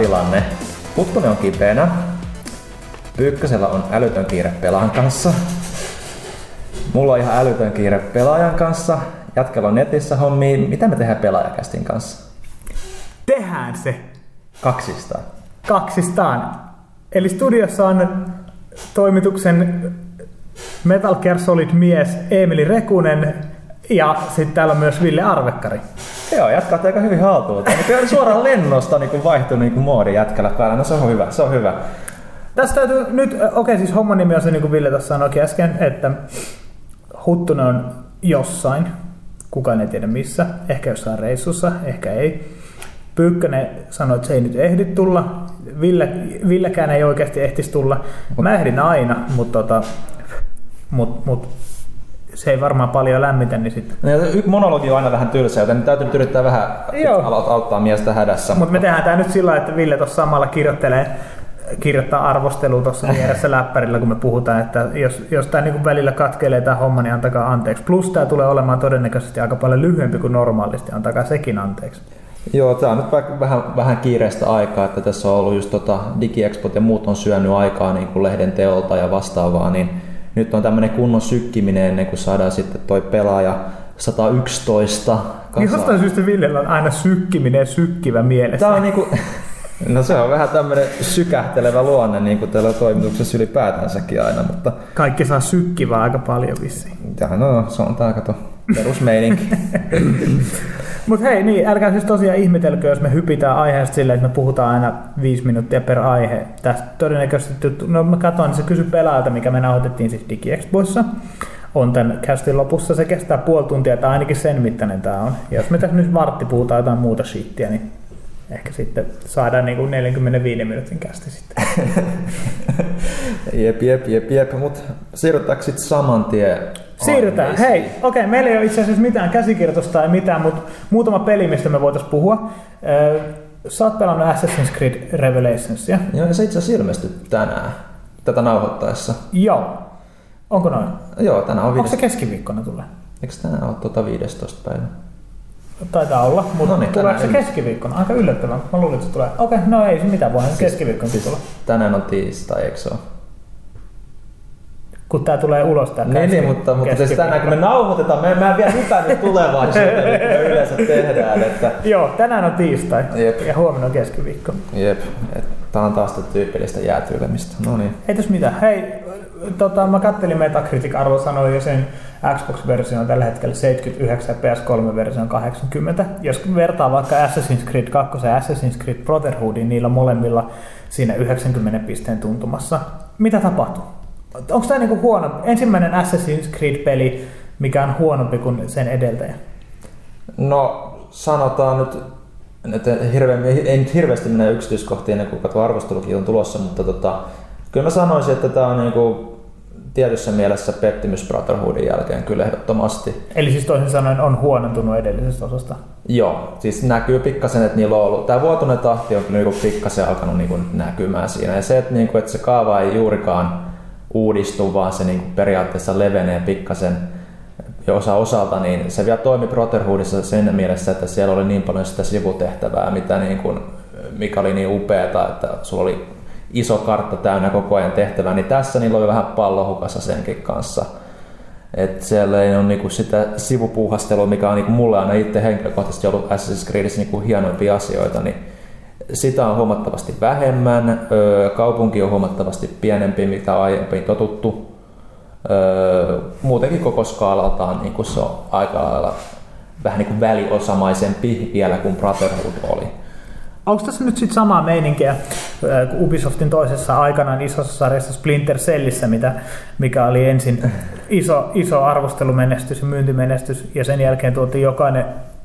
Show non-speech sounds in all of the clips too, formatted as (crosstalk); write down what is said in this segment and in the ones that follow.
tilanne. Huttunen on kipeänä. Pyykkösellä on älytön kiire pelaajan kanssa. Mulla on ihan älytön kiire pelaajan kanssa. Jatkella on netissä hommia. Mitä me tehdään pelaajakästin kanssa? Tehdään se Kaksistaan. kaksistaan. Eli studiossa on toimituksen Metal Gear Solid mies Emeli Rekunen ja sitten täällä on myös Ville Arvekkari. (laughs) Joo, jatkaa aika hyvin haltuun. Kyllä suoraan lennosta niin vaihtui niin moodi jätkällä päällä. No se on hyvä, se on hyvä. Tästä täytyy nyt, okei okay, siis homman nimi on se niin kuin Ville tuossa sanoi äsken, että Huttunen on jossain, kukaan ei tiedä missä, ehkä jossain reissussa, ehkä ei. Pyykkönen sanoi, että se ei nyt ehdi tulla. Ville, Villekään ei oikeasti ehtisi tulla. Mä ehdin aina, mutta tota, mut, mut, se ei varmaan paljon lämmitä, niin sitten. No, monologi on aina vähän tylsä, joten täytyy nyt yrittää vähän Joo. auttaa miestä hädässä. Mutta me tehdään tämä nyt sillä että Ville tuossa samalla kirjoittelee kirjoittaa arvostelua tuossa (laughs) vieressä läppärillä, kun me puhutaan, että jos, jos tämä niinku välillä katkelee tämä homma, niin antakaa anteeksi. Plus tämä tulee olemaan todennäköisesti aika paljon lyhyempi kuin normaalisti, antakaa sekin anteeksi. Joo, tämä on nyt vähän, vähän kiireistä aikaa, että tässä on ollut just tota, DigiExpot ja muut on syönyt aikaa niin kuin lehden teolta ja vastaavaa, niin nyt on tämmöinen kunnon sykkiminen ennen kuin saadaan sitten toi pelaaja 111 Niin kasaan. jostain syystä Villellä on aina sykkiminen ja sykkivä mielessä. Tämä on niinku, (laughs) no se on vähän tämmöinen sykähtelevä luonne niin kuin täällä toimituksessa ylipäätänsäkin aina, mutta Kaikki saa sykkivää aika paljon vissiin. tämähän on, se on tää kato perusmeininki. (laughs) Mutta hei, niin, älkää siis tosiaan ihmetelkö, jos me hypitään aiheesta silleen, että me puhutaan aina viisi minuuttia per aihe. Tästä todennäköisesti, no mä katsoin, niin se kysy pelaajalta, mikä me nauhoitettiin siis DigiExpoissa. On tämän castin lopussa, se kestää puoli tuntia, tai ainakin sen mittainen tämä on. Ja jos me tässä nyt vartti puhutaan jotain muuta shittiä, niin ehkä sitten saadaan niin kuin 45 minuutin kästi sitten. (laughs) jep, jep, jep, jep, mutta siirrytäänkö sitten saman tien Siirrytään. Hei, okei, meillä ei ole itse asiassa mitään käsikirjoitusta tai mitään, mutta muutama peli, mistä me voitaisiin puhua. Sä oot pelannut Assassin's Creed Revelationsia. Joo, ja se itse asiassa ilmestyi tänään, tätä nauhoittaessa. Joo. Onko noin? Joo, tänään on Onko se viides... keskiviikkona tulee? Eikö tänään ole tuota 15 päivä? Taitaa olla, mutta No niin, tuleeko se keskiviikkona? Aika yllättävää. Mä luulin, että se tulee. Okei, no ei se mitään, voihan se keskiviikkona siis tulla. tänään on tiistai, eikö se ole? Kun tää tulee ulos tää Niin, niin, mutta, mutta siis tänään kun me nauhoitetaan, me, mä en vielä hypännyt tulevaisuuteen, niin me yleensä tehdään. Että, Joo, tänään on tiistai Jep. ja huomenna on keskiviikko. jep, tää on taas tyypillistä jäätyilemistä. No niin. Ei tässä mitään. Hei, tota, mä kattelin Metacritic-arvo sanoi jo sen Xbox-versio on tällä hetkellä 79 ja PS3-versio on 80. Jos vertaa vaikka Assassin's Creed 2 ja Assassin's Creed Brotherhoodiin, niillä molemmilla siinä 90 pisteen tuntumassa. Mitä tapahtuu? Onko tämä niinku huono, ensimmäinen Assassin's Creed-peli, mikä on huonompi kuin sen edeltäjä? No sanotaan nyt, että hirveän, ei nyt hirveästi mene yksityiskohtiin ennen kuin arvostelukin on tulossa, mutta tota, kyllä mä sanoisin, että tämä on niinku tietyssä mielessä pettymys Brotherhoodin jälkeen kyllä ehdottomasti. Eli siis toisin sanoen on huonontunut edellisestä osasta. Joo, siis näkyy pikkasen, että niillä on ollut, tämä vuotuinen tahti on kyllä niinku pikkasen alkanut niinku näkymään siinä. Ja se, että, niinku, että se kaava ei juurikaan uudistu, vaan se niinku periaatteessa levenee pikkasen ja osa osalta, niin se vielä toimi Brotherhoodissa sen mielessä, että siellä oli niin paljon sitä sivutehtävää, mitä niinku, mikä oli niin upeata, että sulla oli iso kartta täynnä koko ajan tehtävää, niin tässä niillä oli vähän pallohukassa senkin kanssa. Et siellä ei ole niinku sitä sivupuuhastelua, mikä on niinku mulle aina itse henkilökohtaisesti ollut Assassin's Creedissä niinku hienoimpia asioita, niin sitä on huomattavasti vähemmän. Kaupunki on huomattavasti pienempi, mitä on aiemmin totuttu. Muutenkin koko skaalaltaan niin se on aika lailla vähän niin kuin väliosamaisempi vielä kuin Brotherhood oli. Onko tässä nyt sitten samaa meininkiä kuin Ubisoftin toisessa aikanaan isossa sarjassa Splinter Cellissä, mitä, mikä oli ensin iso, iso arvostelumenestys ja myyntimenestys, ja sen jälkeen tuotiin jokainen,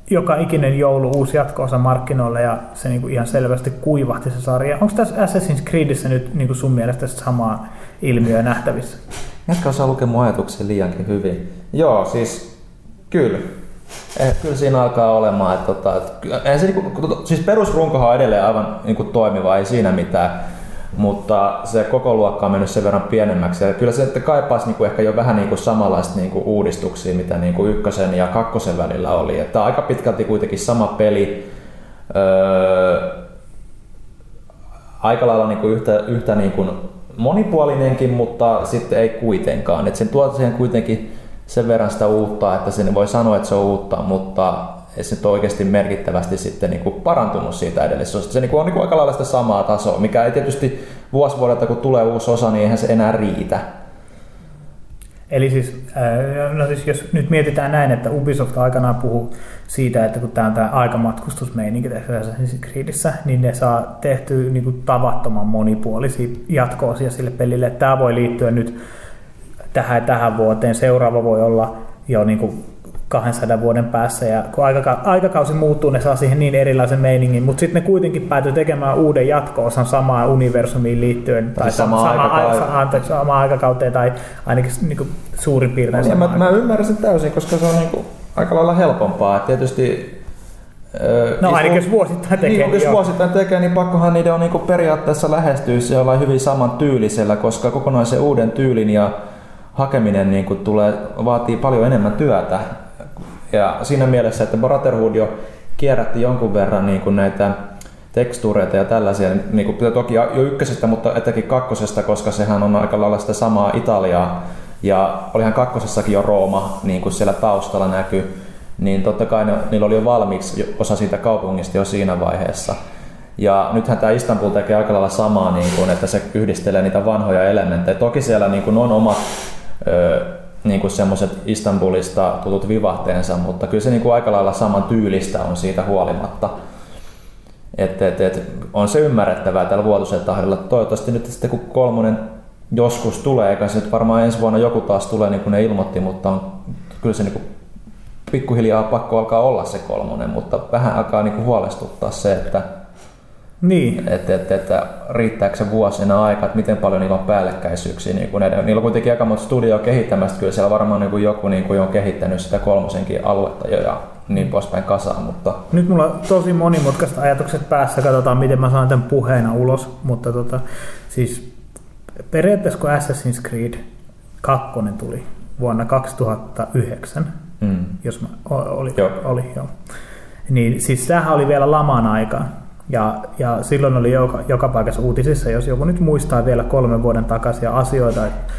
joka ikinen joulu uusi jatko-osa markkinoille, ja se niinku ihan selvästi kuivahti se sarja. Onko tässä Assassin's Creedissä nyt niinku sun mielestä samaa ilmiöä nähtävissä? Jätkä osaa lukea mun ajatuksia liiankin hyvin. Joo, siis kyllä. Eh, kyllä siinä alkaa olemaan, että, tota, että kyllä- eihän se, niinku, siis perusrunkohan on edelleen aivan niinku, toimiva, ei siinä mitään, mutta se koko luokka on mennyt sen verran pienemmäksi. Ja kyllä se että kaipaisi niinku, ehkä jo vähän niinku, samanlaista niinku, uudistuksia, mitä niinku, ykkösen ja kakkosen välillä oli. Että aika pitkälti kuitenkin sama peli, öö, aika lailla niin kuin yhtä, yhtä niin kuin monipuolinenkin, mutta sitten ei kuitenkaan. Et sen tuo siihen kuitenkin sen verran sitä uutta, että sen voi sanoa, että se on uutta, mutta se nyt oikeasti merkittävästi sitten niin kuin parantunut siitä edellisestä. Se niin kuin on niin kuin aika lailla sitä samaa tasoa, mikä ei tietysti vuosi vuodelta, kun tulee uusi osa, niin eihän se enää riitä. Eli siis, äh, no siis jos nyt mietitään näin, että Ubisoft aikanaan puhuu siitä, että kun tämä on tämä aikamatkustusmeininki tässä Assassin's Creedissä, niin ne saa tehtyä niin kuin tavattoman monipuolisia jatkoosia sille pelille. Tämä voi liittyä nyt tähän tähän vuoteen, seuraava voi olla jo niin kuin 200 vuoden päässä ja kun aikaka- aikakausi muuttuu, ne saa siihen niin erilaisen meiningin, mutta sitten ne kuitenkin päätyy tekemään uuden jatko-osan samaan universumiin liittyen tai sama, sama, aika, anteeksi, samaan aikakauteen tai ainakin niin kuin suurin piirtein ja mä, mä ymmärrän sen täysin, koska se on niin kuin aika lailla helpompaa. Et tietysti No ainakin jos vuosittain tekee. Niin, jos vuosittain tekee, niin pakkohan niiden on niin periaatteessa lähestyä jollain hyvin saman tyylisellä, koska kokonaisen uuden tyylin ja hakeminen niin kuin tulee, vaatii paljon enemmän työtä ja siinä mielessä, että Brotherhood jo kierrätti jonkun verran niin kuin näitä tekstuureita ja tällaisia, niin kuin, toki jo ykkösestä, mutta etenkin kakkosesta, koska sehän on aika lailla sitä samaa Italiaa, ja olihan kakkosessakin jo Rooma, niin kuin siellä taustalla näkyy, niin totta kai ne, niillä oli jo valmiiksi osa siitä kaupungista jo siinä vaiheessa. Ja nythän tämä Istanbul tekee aika lailla samaa, niin kuin, että se yhdistelee niitä vanhoja elementtejä. Toki siellä niin kuin on omat niin kuin semmoiset Istanbulista tutut vivahteensa, mutta kyllä se niin kuin aika lailla saman tyylistä on siitä huolimatta. Et, et, et, on se ymmärrettävää tällä vuotuisen tahdilla. Toivottavasti nyt sitten kun kolmonen joskus tulee, eikä se nyt varmaan ensi vuonna joku taas tulee niin kuin ne ilmoitti, mutta on, kyllä se niin kuin pikkuhiljaa pakko alkaa olla se kolmonen, mutta vähän alkaa niin kuin huolestuttaa se, että niin. Että, että, että riittääkö se vuosina aika, että miten paljon niillä on päällekkäisyyksiä. Niin kuin ne, niillä on kuitenkin aika monta studioa kehittämästä, kyllä siellä varmaan niin kuin joku niin kuin on kehittänyt sitä kolmosenkin aluetta jo ja niin poispäin kasaan. Mutta... Nyt mulla on tosi monimutkaiset ajatukset päässä, katsotaan miten mä saan tämän puheena ulos, mutta tota, siis periaatteessa kun Assassin's Creed 2 tuli vuonna 2009, mm. jos mä, oli, joo. oli, joo. Niin siis tämähän oli vielä laman aikaan. Ja, ja silloin oli joka, joka paikassa uutisissa, jos joku nyt muistaa vielä kolmen vuoden takaisia asioita, että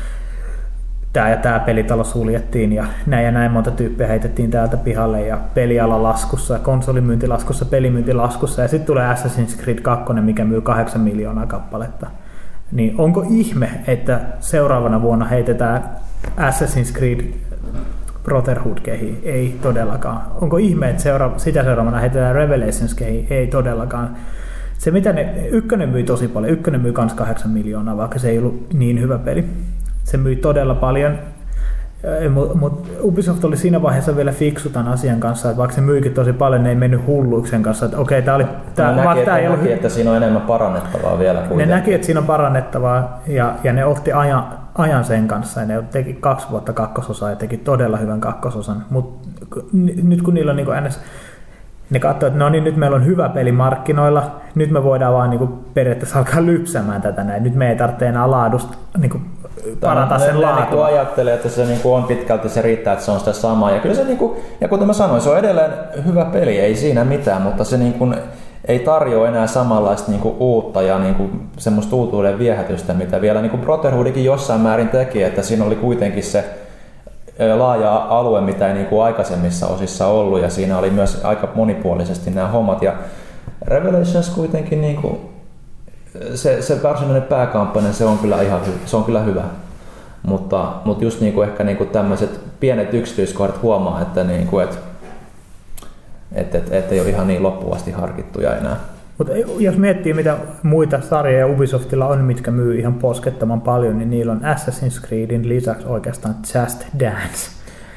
tämä ja tämä pelitalo suljettiin ja näin ja näin monta tyyppiä heitettiin täältä pihalle ja peliala laskussa, konsolimyyntilaskussa, pelimyyntilaskussa ja sitten tulee Assassin's Creed 2, mikä myy 8 miljoonaa kappaletta. Niin onko ihme, että seuraavana vuonna heitetään Assassin's Creed Brotherhood kehi? Ei todellakaan. Onko ihme, että seura- sitä seuraavana heitetään Revelations kehi? Ei todellakaan. Se mitä ne, ykkönen myi tosi paljon, ykkönen myi kans 8 miljoonaa, vaikka se ei ollut niin hyvä peli. Se myi todella paljon, mutta mut Ubisoft oli siinä vaiheessa vielä fiksu tämän asian kanssa, että vaikka se myykin tosi paljon, ne ei mennyt hulluuksen kanssa, että okei, tämä oli... Tää, ne näki, että, ei näki, että siinä on enemmän parannettavaa vielä kuitenkin. Ne näki, että siinä on parannettavaa ja, ja ne otti ajan, ajan sen kanssa ja ne teki kaksi vuotta kakkososaa ja teki todella hyvän kakkososan, mutta nyt kun niillä on niin ns ne katsoo, että no niin, nyt meillä on hyvä peli markkinoilla, nyt me voidaan vaan niin kuin periaatteessa alkaa lypsämään tätä näin. Nyt me ei tarvitse enää laadusta niin kuin parantaa sen laatua. Niin ajattelee, että se niin kuin on pitkälti se riittää, että se on sitä samaa. Ja kyllä se, niin kuin, ja kuten mä sanoin, se on edelleen hyvä peli, ei siinä mitään, mutta se niin kuin, ei tarjoa enää samanlaista niin kuin uutta ja niin kuin semmoista uutuuden viehätystä, mitä vielä niin kuin Brotherhoodikin jossain määrin teki, että siinä oli kuitenkin se laaja alue, mitä ei niin kuin aikaisemmissa osissa ollut, ja siinä oli myös aika monipuolisesti nämä hommat. Ja Revelations kuitenkin, niin kuin, se, se varsinainen pääkampanja, se on kyllä ihan se on kyllä hyvä. Mutta, mutta just niin kuin ehkä niin kuin tämmöiset pienet yksityiskohdat huomaa, että, niin kuin, että, että, että ei ole ihan niin loppuvasti harkittuja enää. Mutta jos miettii, mitä muita sarjoja Ubisoftilla on, mitkä myy ihan poskettoman paljon, niin niillä on Assassin's Creedin lisäksi oikeastaan Just Dance.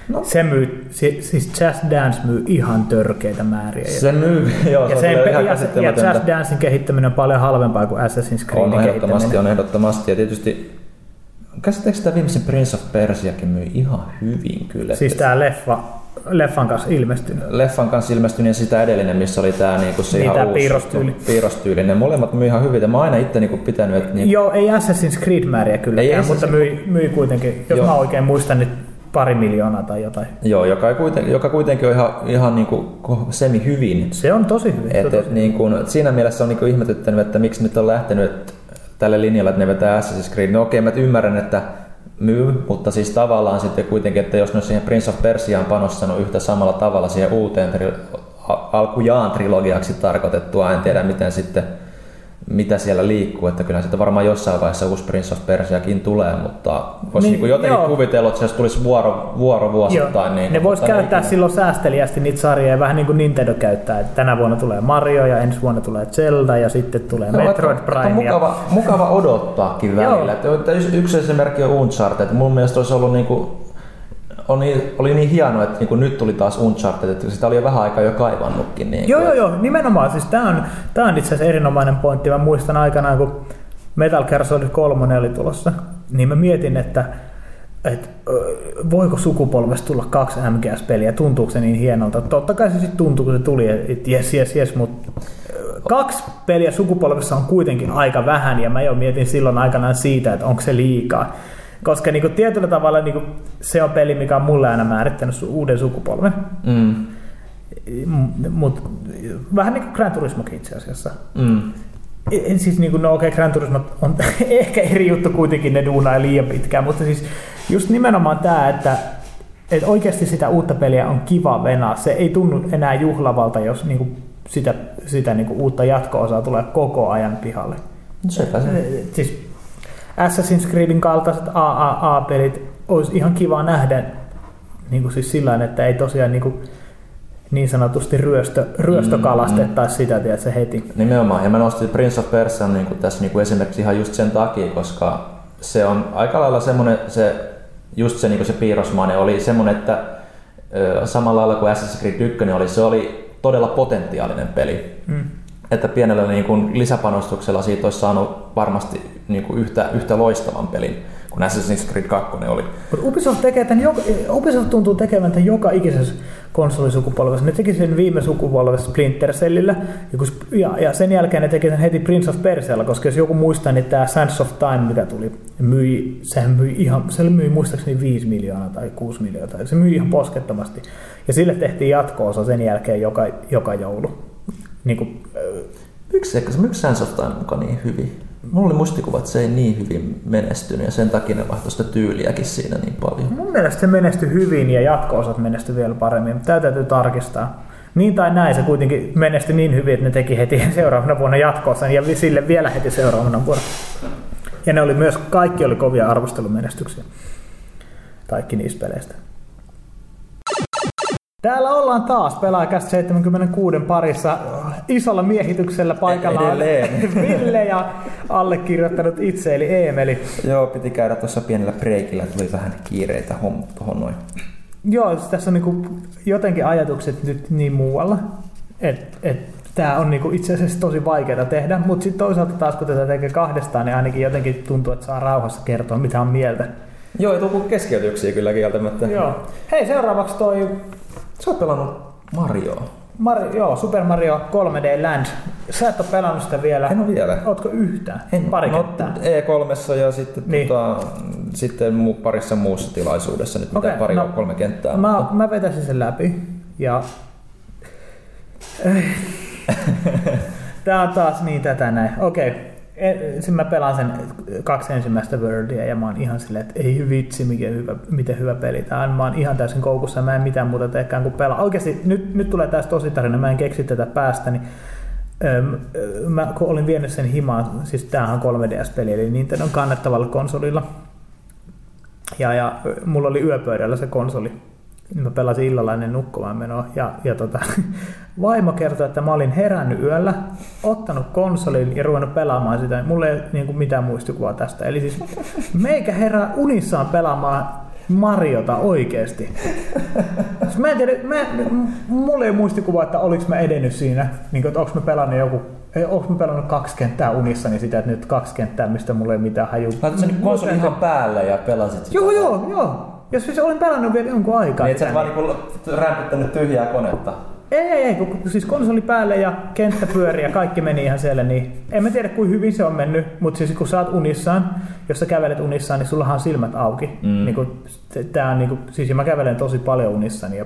No. Se myy, siis Just Dance myy ihan törkeitä määriä. Se myy, (laughs) joo, ja se, on ihan ja, ja Just Dancein kehittäminen on paljon halvempaa kuin Assassin's Creedin on ehdottomasti, on ehdottomasti. Ja tietysti käsittääkö sitä viimeisen Prince of Persiakin myy ihan hyvin kyllä. Siis tämä leffa, leffan kanssa ilmestynyt. Leffan kanssa ilmestynyt ja sitä edellinen, missä oli tämä niinku se niin, ihan uusi piirrostyyli. piirrostyylinen. Molemmat myi ihan hyvin. Mä oon aina itse niinku pitänyt, että... Niinku... Joo, ei Assassin's Creed määriä kyllä, ei mutta myi, myi kuitenkin. Jos Joo. mä oikein muistan, niin pari miljoonaa tai jotain. Joo, joka, ei kuiten, joka kuitenkin on ihan, ihan niin kuin semi hyvin. Se on tosi hyvin. Et, et, niin kuin, siinä mielessä on niin kuin ihmetyttänyt, että miksi nyt on lähtenyt tälle linjalle, että ne vetää Assassin's Creed. No okei, mä ymmärrän, että myy, mutta siis tavallaan sitten kuitenkin, että jos ne siihen Prince of Persiaan panostanut yhtä samalla tavalla siihen uuteen alkujaan trilogiaksi tarkoitettua, en tiedä miten sitten mitä siellä liikkuu, että kyllä sitä varmaan jossain vaiheessa uusi Prince of Persiakin tulee, mutta voisi niin, niin jotenkin joo. kuvitella, että se tulisi vuoro, vuoro vuosittain. Niin, ne voisi käyttää niin, silloin säästeliästi niitä sarjoja, vähän niin kuin Nintendo käyttää, että tänä vuonna tulee Mario ja ensi vuonna tulee Zelda ja sitten tulee no, Metroid että, Prime. Että mukava, mukava odottaakin välillä. Että yksi esimerkki on Uncharted. Mun mielestä olisi ollut niin kuin oli, oli niin hienoa, että niin nyt tuli taas Uncharted, että sitä oli jo vähän aikaa jo kaivannutkin. Niin joo, joo, joo, nimenomaan. Siis tämä on, tää on itse asiassa erinomainen pointti. Mä muistan aikanaan, kun Metal Gear Solid 3 oli tulossa, niin mä mietin, että että voiko sukupolvesta tulla kaksi MGS-peliä, tuntuuko se niin hienolta? Totta kai se sitten tuntuu, kun se tuli, että jes, jes, jes, mutta kaksi peliä sukupolvessa on kuitenkin aika vähän, ja mä jo mietin silloin aikanaan siitä, että onko se liikaa. Koska niin kuin tietyllä tavalla niin kuin se on peli, mikä on mulle aina määrittänyt uuden sukupolven. Mm. Mut, vähän niin kuin Gran Turismokin itse asiassa. Mm. Siis niin kuin, no okei, okay, Gran Turismo on (laughs) ehkä eri juttu kuitenkin, ne duunaa liian pitkään, mutta siis just nimenomaan tämä, että, että oikeasti sitä uutta peliä on kiva venaa. Se ei tunnu enää juhlavalta, jos niin kuin sitä, sitä niin kuin uutta jatko-osaa tulee koko ajan pihalle. Sepä se. Siis Assassin's Creedin kaltaiset AAA-pelit olisi ihan kiva nähdä niin kuin siis sillä että ei tosiaan niin, kuin niin sanotusti ryöstö, ryöstökalastettaisi mm, mm. sitä tiedätkö, heti. Nimenomaan, ja mä nostin Prince of Persia niin kuin tässä niin kuin esimerkiksi ihan just sen takia, koska se on aika lailla semmoinen, se, just se, niin kuin se piirrosmainen oli semmoinen, että samalla lailla kuin Assassin's Creed 1 oli, se oli todella potentiaalinen peli. Mm että pienellä niin kuin lisäpanostuksella siitä olisi saanut varmasti niin kuin yhtä, yhtä loistavan pelin kuin Assassin's Creed 2 oli. Ubisoft, tekee tämän joka, Ubisoft tuntuu tekevän tämän joka ikisessä konsolisukupolvessa. Ne teki sen viime sukupolvessa Splinter Cellillä, ja, ja sen jälkeen ne teki sen heti Prince of Persialla, koska jos joku muistaa, niin tämä Sands of Time, mikä tuli, myi, sehän myi ihan, se myi muistaakseni 5 miljoonaa tai 6 miljoonaa, se myi ihan poskettomasti. Ja sille tehtiin jatko-osa sen jälkeen joka, joka joulu niin kuin, miksi, se, miksi Sands of Time mukaan niin hyvin? Mulla oli muistikuva, että se ei niin hyvin menestynyt ja sen takia ne vaihtoi sitä tyyliäkin siinä niin paljon. Mun mielestä se menestyi hyvin ja jatko-osat menestyi vielä paremmin, tämä täytyy tarkistaa. Niin tai näin, se kuitenkin menestyi niin hyvin, että ne teki heti (laughs) seuraavana vuonna jatkoosan ja sille vielä heti seuraavana vuonna. Ja ne oli myös, kaikki oli kovia arvostelumenestyksiä. Kaikki niistä peleistä. Täällä ollaan taas pelaajakästä 76 parissa isolla miehityksellä paikalla Edelleen. (laughs) Ville ja allekirjoittanut itse eli Eemeli. Joo, piti käydä tuossa pienellä breikillä, tuli vähän kiireitä tuohon noin. Joo, siis tässä on niinku jotenkin ajatukset nyt niin muualla, että et, tämä on niinku itse asiassa tosi vaikeaa tehdä, mutta sitten toisaalta taas kun tätä tekee kahdestaan, niin ainakin jotenkin tuntuu, että saa rauhassa kertoa mitä on mieltä. Joo, ei tule keskeytyksiä kyllä kieltämättä. Joo. Hei, seuraavaksi toi Sä oot pelannut Marioa. Mario, joo, Super Mario 3D Land. Sä et ole pelannut sitä vielä. En ole vielä. Ootko yhtään? En. Pari no, E3 ja sitten, niin. tota, sitten parissa muussa tilaisuudessa nyt okay, pari no, kolme kenttää. Mä, mutta... mä vetäisin sen läpi ja... (laughs) Tää on taas niin tätä näin. Okei. Okay Ensin mä pelaan sen kaksi ensimmäistä Worldia ja mä oon ihan silleen, että ei vitsi, miten hyvä, miten hyvä peli tää on. Mä oon ihan täysin koukussa mä en mitään muuta teekään kuin pelaa. Oikeasti nyt, nyt tulee tästä tosi tarina, mä en keksi tätä päästä, niin mä kun olin vienyt sen himaan, siis tämähän on 3DS-peli, eli Nintendo on kannettavalla konsolilla. Ja, ja mulla oli yöpöydällä se konsoli niin mä pelasin illalla ennen nukkumaan menoa. Ja, ja tota, (laughs) vaimo kertoi, että mä olin herännyt yöllä, ottanut konsolin ja ruvennut pelaamaan sitä. Mulla ei niin kuin mitään muistikuvaa tästä. Eli siis meikä herää unissaan pelaamaan Mariota oikeesti. Siis mä en tiedä, mä, mulla ei muistikuvaa, että oliks mä edennyt siinä, niin kuin, että onko mä pelannut joku Onko mä pelannut kaksi kenttää unissani niin sitä, että nyt kaksi kenttää, mistä mulla ei mitään haju. Laitat sen konsoli ihan päälle ja pelasit sitä? Joo, joo, joo. Jos siis olin pelannut vielä jonkun aikaa. Niin, et sä vaan niinku rämpyttänyt tyhjää konetta. Ei, ei, ei, kun siis konsoli päälle ja kenttä pyöri ja kaikki meni ihan siellä, niin en mä tiedä kuin hyvin se on mennyt, mutta siis kun sä oot unissaan, jos sä kävelet unissaan, niin sullahan on silmät auki. Mm. Niin kuin, tää on niin kuin, siis mä kävelen tosi paljon unissani ja